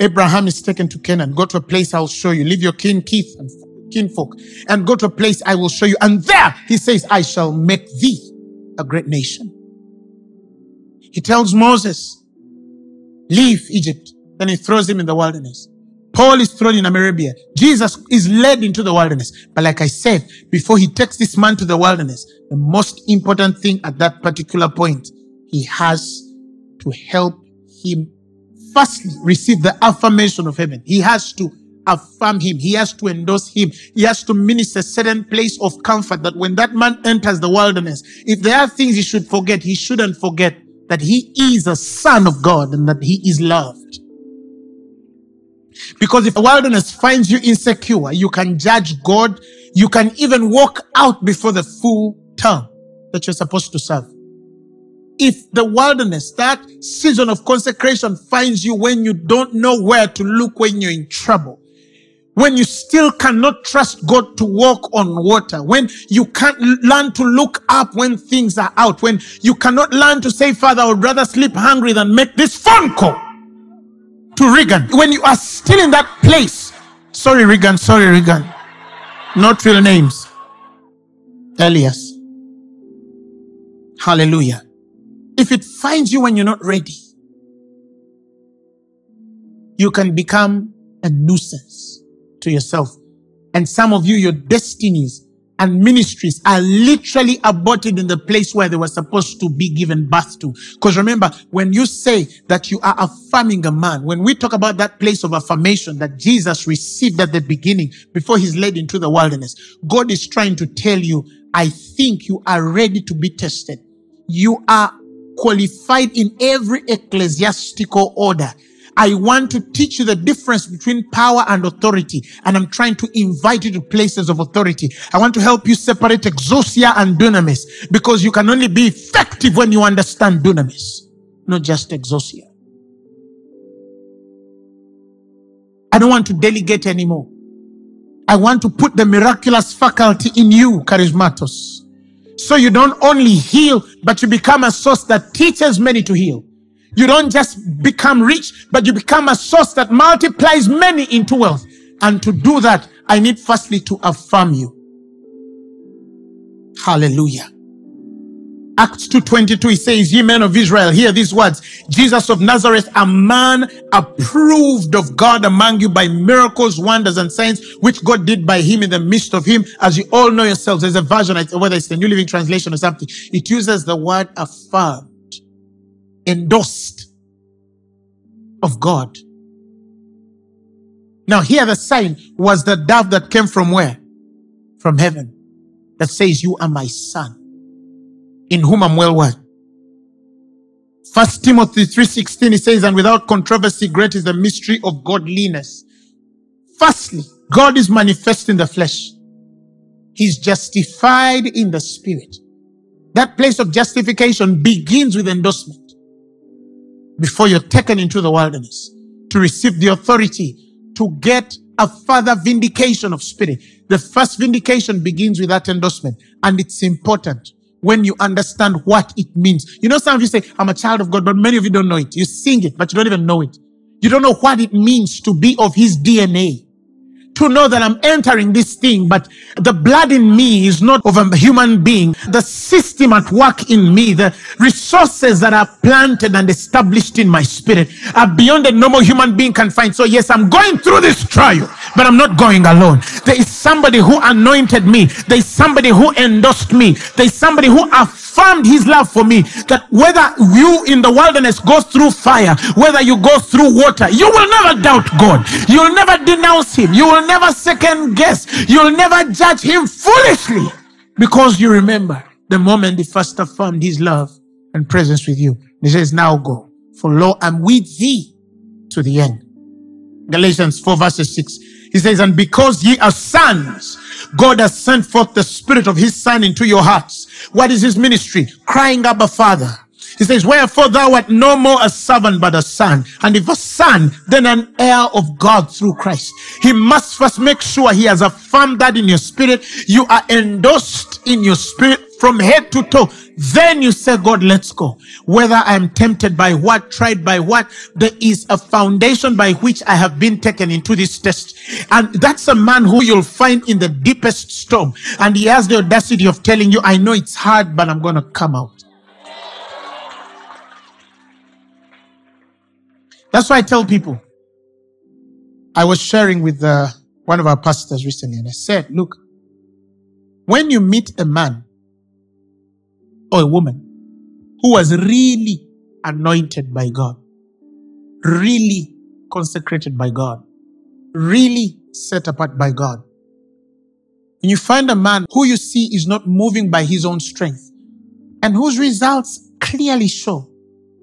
Abraham is taken to Canaan. Go to a place I'll show you. Leave your kin, Keith, and kinfolk and go to a place I will show you. And there he says, I shall make thee a great nation. He tells Moses, leave Egypt. Then he throws him in the wilderness. Paul is thrown in Arabia. Jesus is led into the wilderness. But like I said, before he takes this man to the wilderness, the most important thing at that particular point, he has to help him firstly receive the affirmation of heaven. He has to affirm him. He has to endorse him. He has to minister a certain place of comfort that when that man enters the wilderness, if there are things he should forget, he shouldn't forget that he is a son of God and that he is loved. Because if the wilderness finds you insecure, you can judge God. You can even walk out before the full term that you're supposed to serve. If the wilderness, that season of consecration finds you when you don't know where to look when you're in trouble, when you still cannot trust God to walk on water, when you can't learn to look up when things are out, when you cannot learn to say, Father, I would rather sleep hungry than make this phone call to Regan. When you are still in that place, sorry, Regan, sorry, Regan, not real names. Elias. Hallelujah. If it finds you when you're not ready, you can become a nuisance to yourself. And some of you, your destinies and ministries are literally aborted in the place where they were supposed to be given birth to. Because remember, when you say that you are affirming a man, when we talk about that place of affirmation that Jesus received at the beginning before he's led into the wilderness, God is trying to tell you, I think you are ready to be tested. You are qualified in every ecclesiastical order. I want to teach you the difference between power and authority. And I'm trying to invite you to places of authority. I want to help you separate exousia and dunamis because you can only be effective when you understand dunamis, not just exousia. I don't want to delegate anymore. I want to put the miraculous faculty in you, charismatos. So you don't only heal, but you become a source that teaches many to heal. You don't just become rich, but you become a source that multiplies many into wealth. And to do that, I need firstly to affirm you. Hallelujah. Acts 2.22, he says, Ye men of Israel, hear these words. Jesus of Nazareth, a man approved of God among you by miracles, wonders, and signs, which God did by him in the midst of him. As you all know yourselves, there's a version, whether it's the New Living Translation or something, it uses the word affirmed, endorsed of God. Now here the sign was the dove that came from where? From heaven. That says, you are my son in whom I'm well worth. First Timothy 3.16, he says, and without controversy, great is the mystery of godliness. Firstly, God is manifest in the flesh. He's justified in the spirit. That place of justification begins with endorsement before you're taken into the wilderness to receive the authority to get a further vindication of spirit. The first vindication begins with that endorsement and it's important when you understand what it means. You know, some of you say, I'm a child of God, but many of you don't know it. You sing it, but you don't even know it. You don't know what it means to be of his DNA to know that I'm entering this thing, but the blood in me is not of a human being. The system at work in me, the resources that are planted and established in my spirit are beyond a normal human being can find. So yes, I'm going through this trial, but I'm not going alone. There is somebody who anointed me. There is somebody who endorsed me. There is somebody who affirmed his love for me. That whether you in the wilderness go through fire, whether you go through water, you will never doubt God. You will never denounce him. You will never second guess. You'll never judge him foolishly because you remember the moment he first affirmed his love and presence with you. He says, now go for lo, I'm with thee to the end. Galatians 4 verses 6. He says, and because ye are sons, God has sent forth the spirit of his son into your hearts. What is his ministry? Crying, Abba Father. He says, Wherefore thou art no more a servant but a son. And if a son, then an heir of God through Christ. He must first make sure he has affirmed that in your spirit. You are endorsed in your spirit from head to toe. Then you say, God, let's go. Whether I'm tempted by what, tried by what, there is a foundation by which I have been taken into this test. And that's a man who you'll find in the deepest storm. And he has the audacity of telling you, I know it's hard, but I'm going to come out. That's why I tell people. I was sharing with uh, one of our pastors recently, and I said, Look, when you meet a man or a woman who was really anointed by God, really consecrated by God, really set apart by God, and you find a man who you see is not moving by his own strength, and whose results clearly show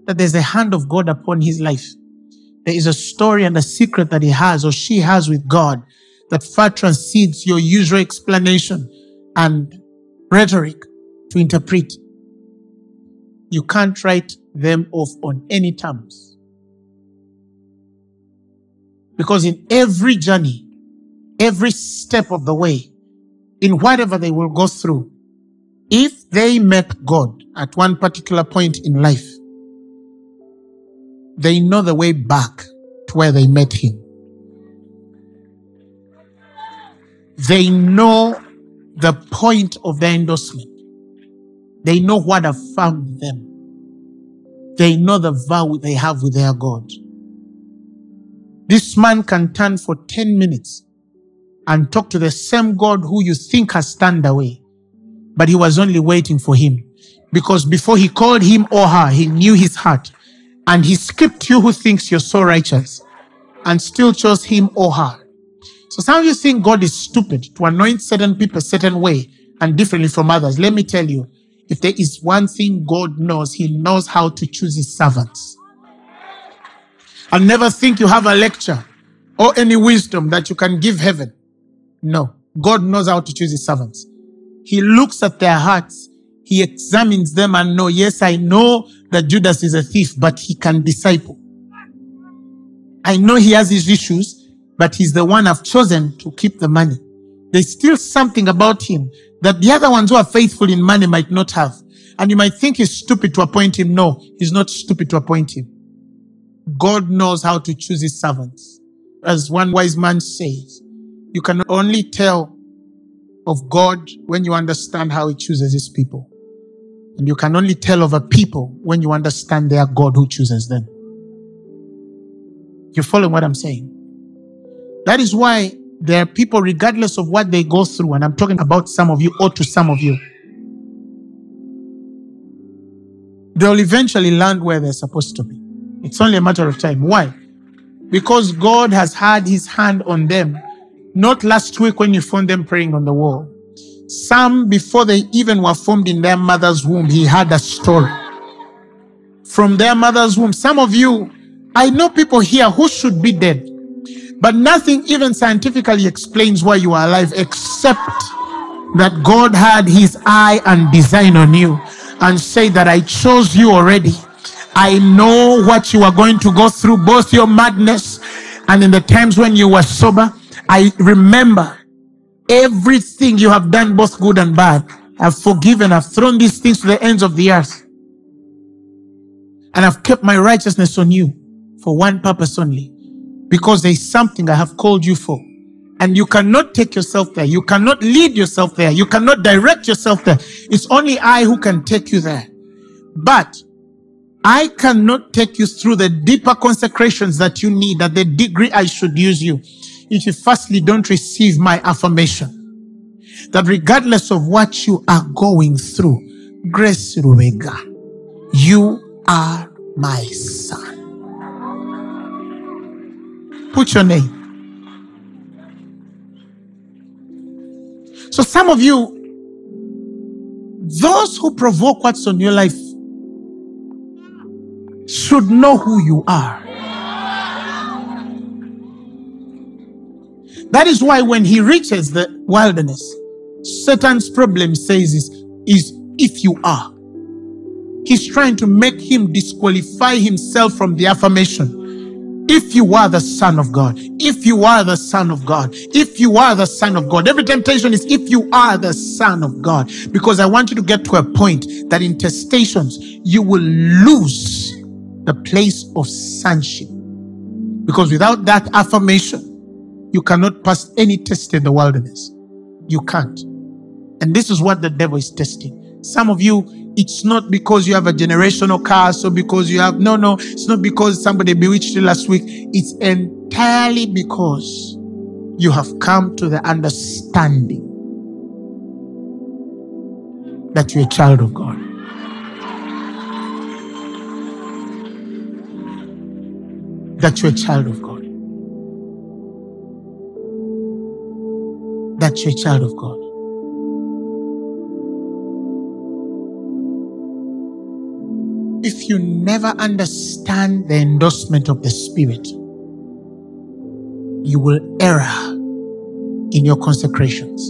that there's a hand of God upon his life there is a story and a secret that he has or she has with God that far transcends your usual explanation and rhetoric to interpret. You can't write them off on any terms. Because in every journey, every step of the way, in whatever they will go through, if they met God at one particular point in life, they know the way back to where they met him. They know the point of their endorsement. They know what have found them. They know the vow they have with their God. This man can turn for 10 minutes and talk to the same God who you think has turned away. But he was only waiting for him. Because before he called him or her, he knew his heart and he skipped you who thinks you're so righteous and still chose him or her. So some of you think God is stupid to anoint certain people certain way and differently from others. Let me tell you, if there is one thing God knows, he knows how to choose his servants. And never think you have a lecture or any wisdom that you can give heaven. No, God knows how to choose his servants. He looks at their hearts he examines them and know, yes, I know that Judas is a thief, but he can disciple. I know he has his issues, but he's the one I've chosen to keep the money. There's still something about him that the other ones who are faithful in money might not have. And you might think he's stupid to appoint him. No, he's not stupid to appoint him. God knows how to choose his servants. As one wise man says, you can only tell of God when you understand how he chooses his people. And you can only tell of a people when you understand their God who chooses them. You follow what I'm saying? That is why there are people, regardless of what they go through, and I'm talking about some of you or to some of you, they'll eventually land where they're supposed to be. It's only a matter of time. Why? Because God has had his hand on them. Not last week when you found them praying on the wall. Some, before they even were formed in their mother's womb, he had a story. From their mother's womb. Some of you, I know people here who should be dead, but nothing even scientifically explains why you are alive except that God had his eye and design on you and say that I chose you already. I know what you are going to go through, both your madness and in the times when you were sober. I remember Everything you have done, both good and bad, I've forgiven. I've thrown these things to the ends of the earth. And I've kept my righteousness on you for one purpose only. Because there is something I have called you for. And you cannot take yourself there. You cannot lead yourself there. You cannot direct yourself there. It's only I who can take you there. But I cannot take you through the deeper consecrations that you need at the degree I should use you if you firstly don't receive my affirmation that regardless of what you are going through, Grace Lubega, you are my son. Put your name. So some of you, those who provoke what's on your life should know who you are. That is why when he reaches the wilderness, Satan's problem says is, is if you are. He's trying to make him disqualify himself from the affirmation. If you are the Son of God, if you are the Son of God, if you are the Son of God, every temptation is if you are the Son of God. Because I want you to get to a point that in testations, you will lose the place of sonship. Because without that affirmation, you cannot pass any test in the wilderness. You can't. And this is what the devil is testing. Some of you, it's not because you have a generational curse or because you have, no, no, it's not because somebody bewitched you last week. It's entirely because you have come to the understanding that you're a child of God. That you're a child of God. That you're a child of God. if you never understand the endorsement of the Spirit, you will err in your consecrations.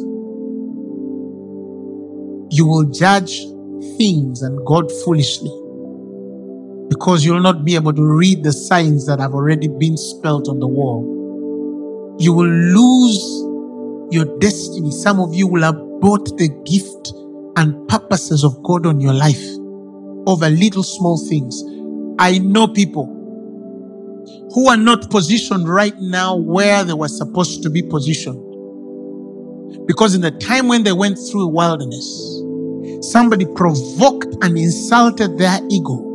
You will judge things and God foolishly because you'll not be able to read the signs that have already been spelled on the wall. You will lose your destiny. Some of you will abort the gift and purposes of God on your life over little small things. I know people who are not positioned right now where they were supposed to be positioned. Because in the time when they went through wilderness, somebody provoked and insulted their ego.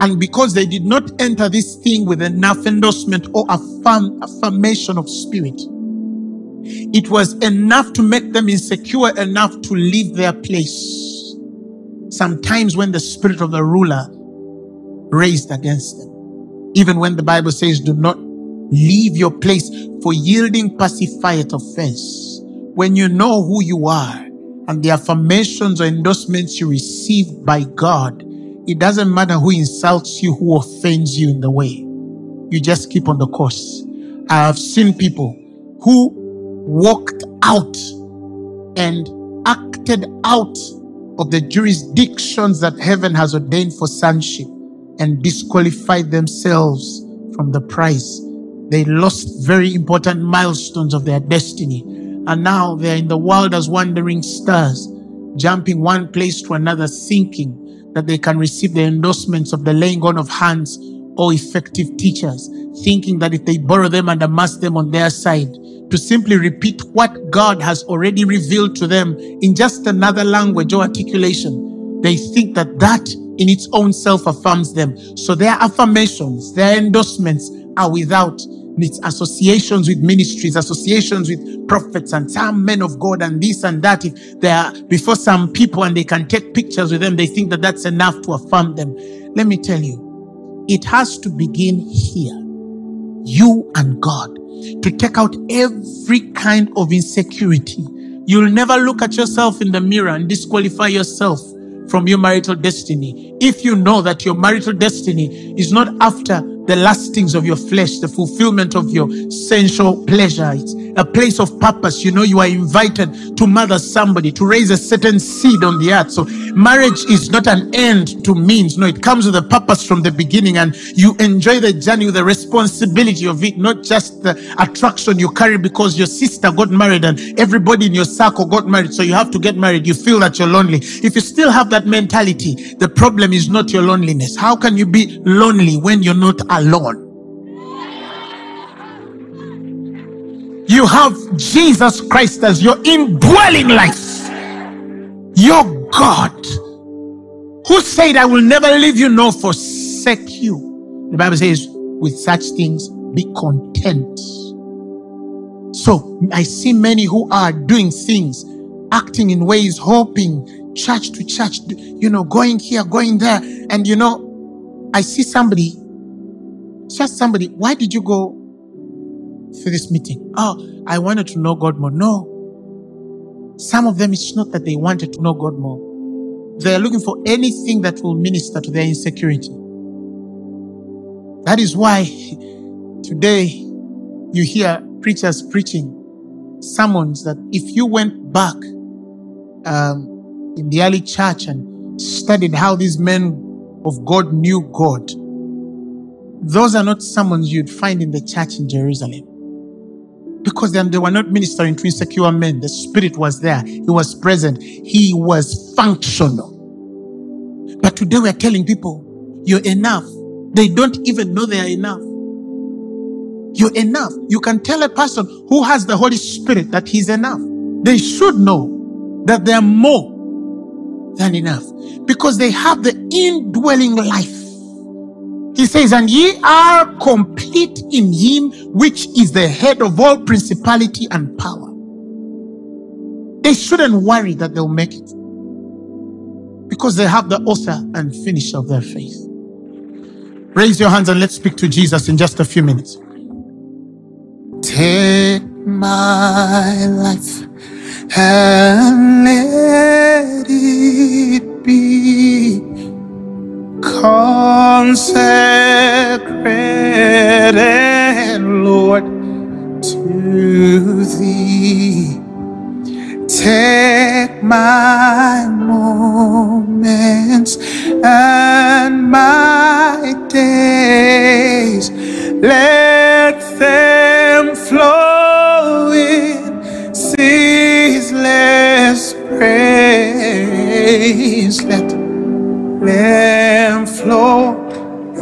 And because they did not enter this thing with enough endorsement or affirm, affirmation of spirit, it was enough to make them insecure enough to leave their place sometimes when the spirit of the ruler raised against them. Even when the Bible says, do not leave your place for yielding pacifieth offense. When you know who you are and the affirmations or endorsements you receive by God, it doesn't matter who insults you, who offends you in the way. You just keep on the course. I have seen people who walked out and acted out of the jurisdictions that heaven has ordained for sonship and disqualified themselves from the prize. They lost very important milestones of their destiny. And now they're in the world as wandering stars, jumping one place to another, thinking that they can receive the endorsements of the laying on of hands or effective teachers, thinking that if they borrow them and amass them on their side, to simply repeat what God has already revealed to them in just another language or articulation, they think that that in its own self affirms them. So their affirmations, their endorsements are without its associations with ministries, associations with prophets and some men of God and this and that. If they are before some people and they can take pictures with them, they think that that's enough to affirm them. Let me tell you, it has to begin here. You and God to take out every kind of insecurity. You'll never look at yourself in the mirror and disqualify yourself from your marital destiny. If you know that your marital destiny is not after the lustings of your flesh, the fulfillment of your sensual pleasure. A place of purpose. You know, you are invited to mother somebody, to raise a certain seed on the earth. So marriage is not an end to means. No, it comes with a purpose from the beginning and you enjoy the journey with the responsibility of it, not just the attraction you carry because your sister got married and everybody in your circle got married. So you have to get married. You feel that you're lonely. If you still have that mentality, the problem is not your loneliness. How can you be lonely when you're not alone. You have Jesus Christ as your indwelling life. Your God, who said, I will never leave you nor forsake you. The Bible says, with such things, be content. So I see many who are doing things, acting in ways, hoping church to church, you know, going here, going there. And you know, I see somebody just somebody, why did you go for this meeting? Oh, I wanted to know God more. No. Some of them, it's not that they wanted to know God more. They're looking for anything that will minister to their insecurity. That is why today you hear preachers preaching sermons that if you went back um, in the early church and studied how these men of God knew God, those are not sermons you'd find in the church in Jerusalem. Because then they were not ministering to insecure men. The Spirit was there. He was present. He was functional. But today we are telling people, you're enough. They don't even know they are enough. You're enough. You can tell a person who has the Holy Spirit that he's enough. They should know that they are more than enough because they have the indwelling life. He says, and ye are complete in him, which is the head of all principality and power. They shouldn't worry that they'll make it because they have the author and finisher of their faith. Raise your hands and let's speak to Jesus in just a few minutes. Take my life and let it be consecrated, Lord, to thee. Take my moments and my days, let them flow in ceaseless praise. Let them flow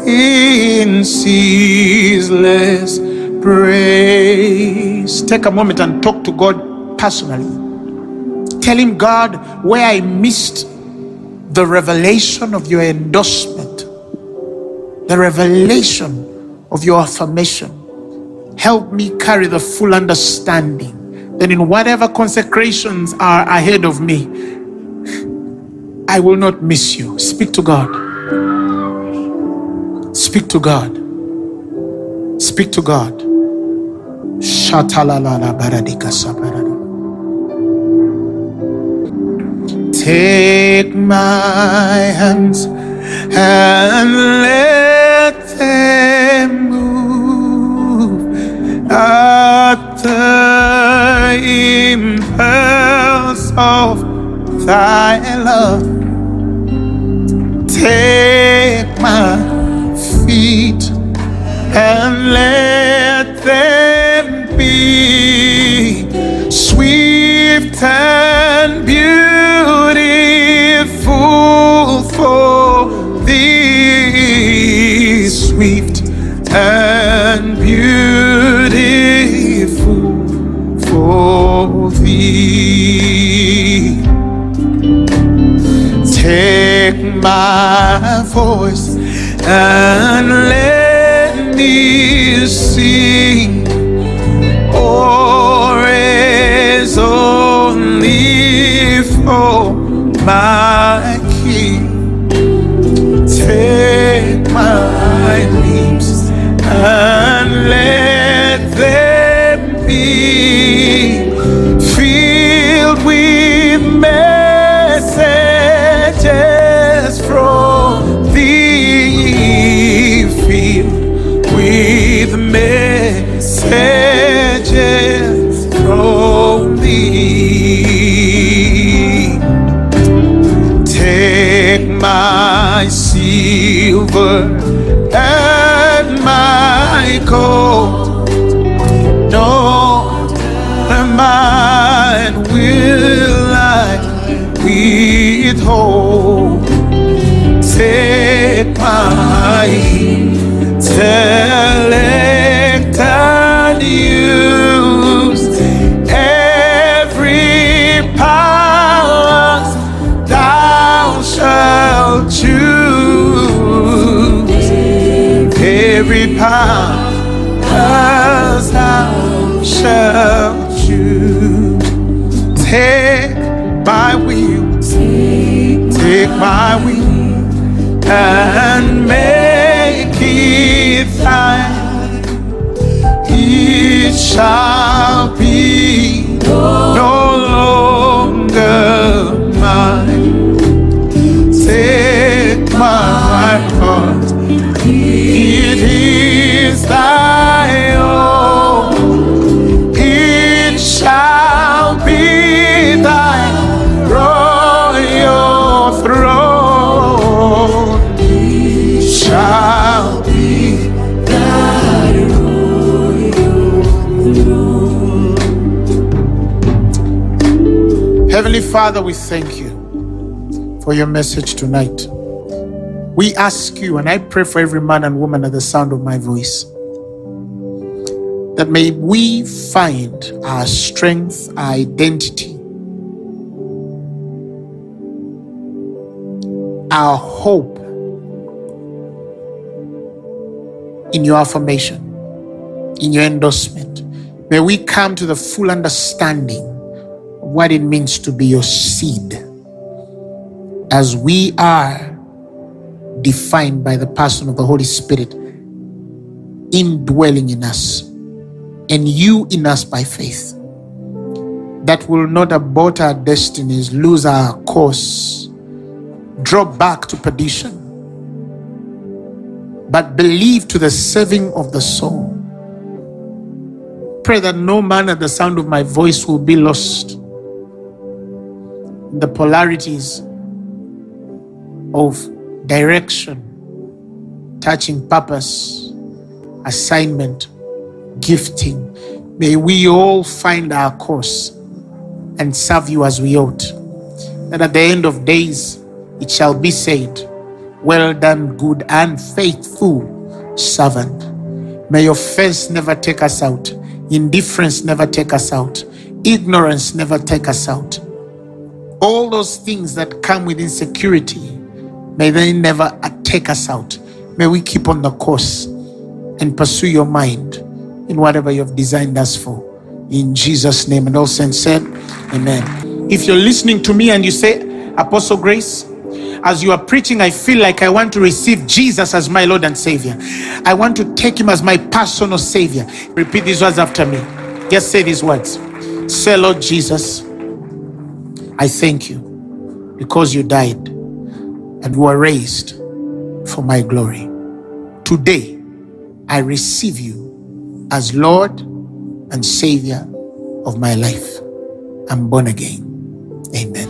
in ceaseless praise. Take a moment and talk to God personally. Tell him, God, where I missed the revelation of your endorsement, the revelation of your affirmation. Help me carry the full understanding that in whatever consecrations are ahead of me, I will not miss you. Speak to God. Speak to God. Speak to God. Take my hands and let them move at the impulse of thy love. Take my feet and let them be swift and beautiful for thee, swift and beautiful for thee. Take my voice and let me sing always only for my my intellect and use every power thou shalt choose. Every power thou shalt my will and make it thine. It shall be no longer mine. Father, we thank you for your message tonight. We ask you, and I pray for every man and woman at the sound of my voice, that may we find our strength, our identity, our hope in your affirmation, in your endorsement. May we come to the full understanding what it means to be your seed as we are defined by the person of the Holy Spirit indwelling in us and you in us by faith that will not abort our destinies, lose our course, drop back to perdition, but believe to the saving of the soul. Pray that no man at the sound of my voice will be lost the polarities of direction, touching purpose, assignment, gifting. May we all find our course and serve you as we ought. That at the end of days it shall be said, Well done, good and faithful servant. May offense never take us out, indifference never take us out, ignorance never take us out. All those things that come with insecurity, may they never take us out. May we keep on the course and pursue your mind in whatever you have designed us for. In Jesus' name. And all saints said, Amen. If you're listening to me and you say, Apostle Grace, as you are preaching, I feel like I want to receive Jesus as my Lord and Savior. I want to take Him as my personal Savior. Repeat these words after me. Just say these words. Say, Lord Jesus, I thank you because you died and were raised for my glory. Today, I receive you as Lord and Savior of my life. I'm born again. Amen.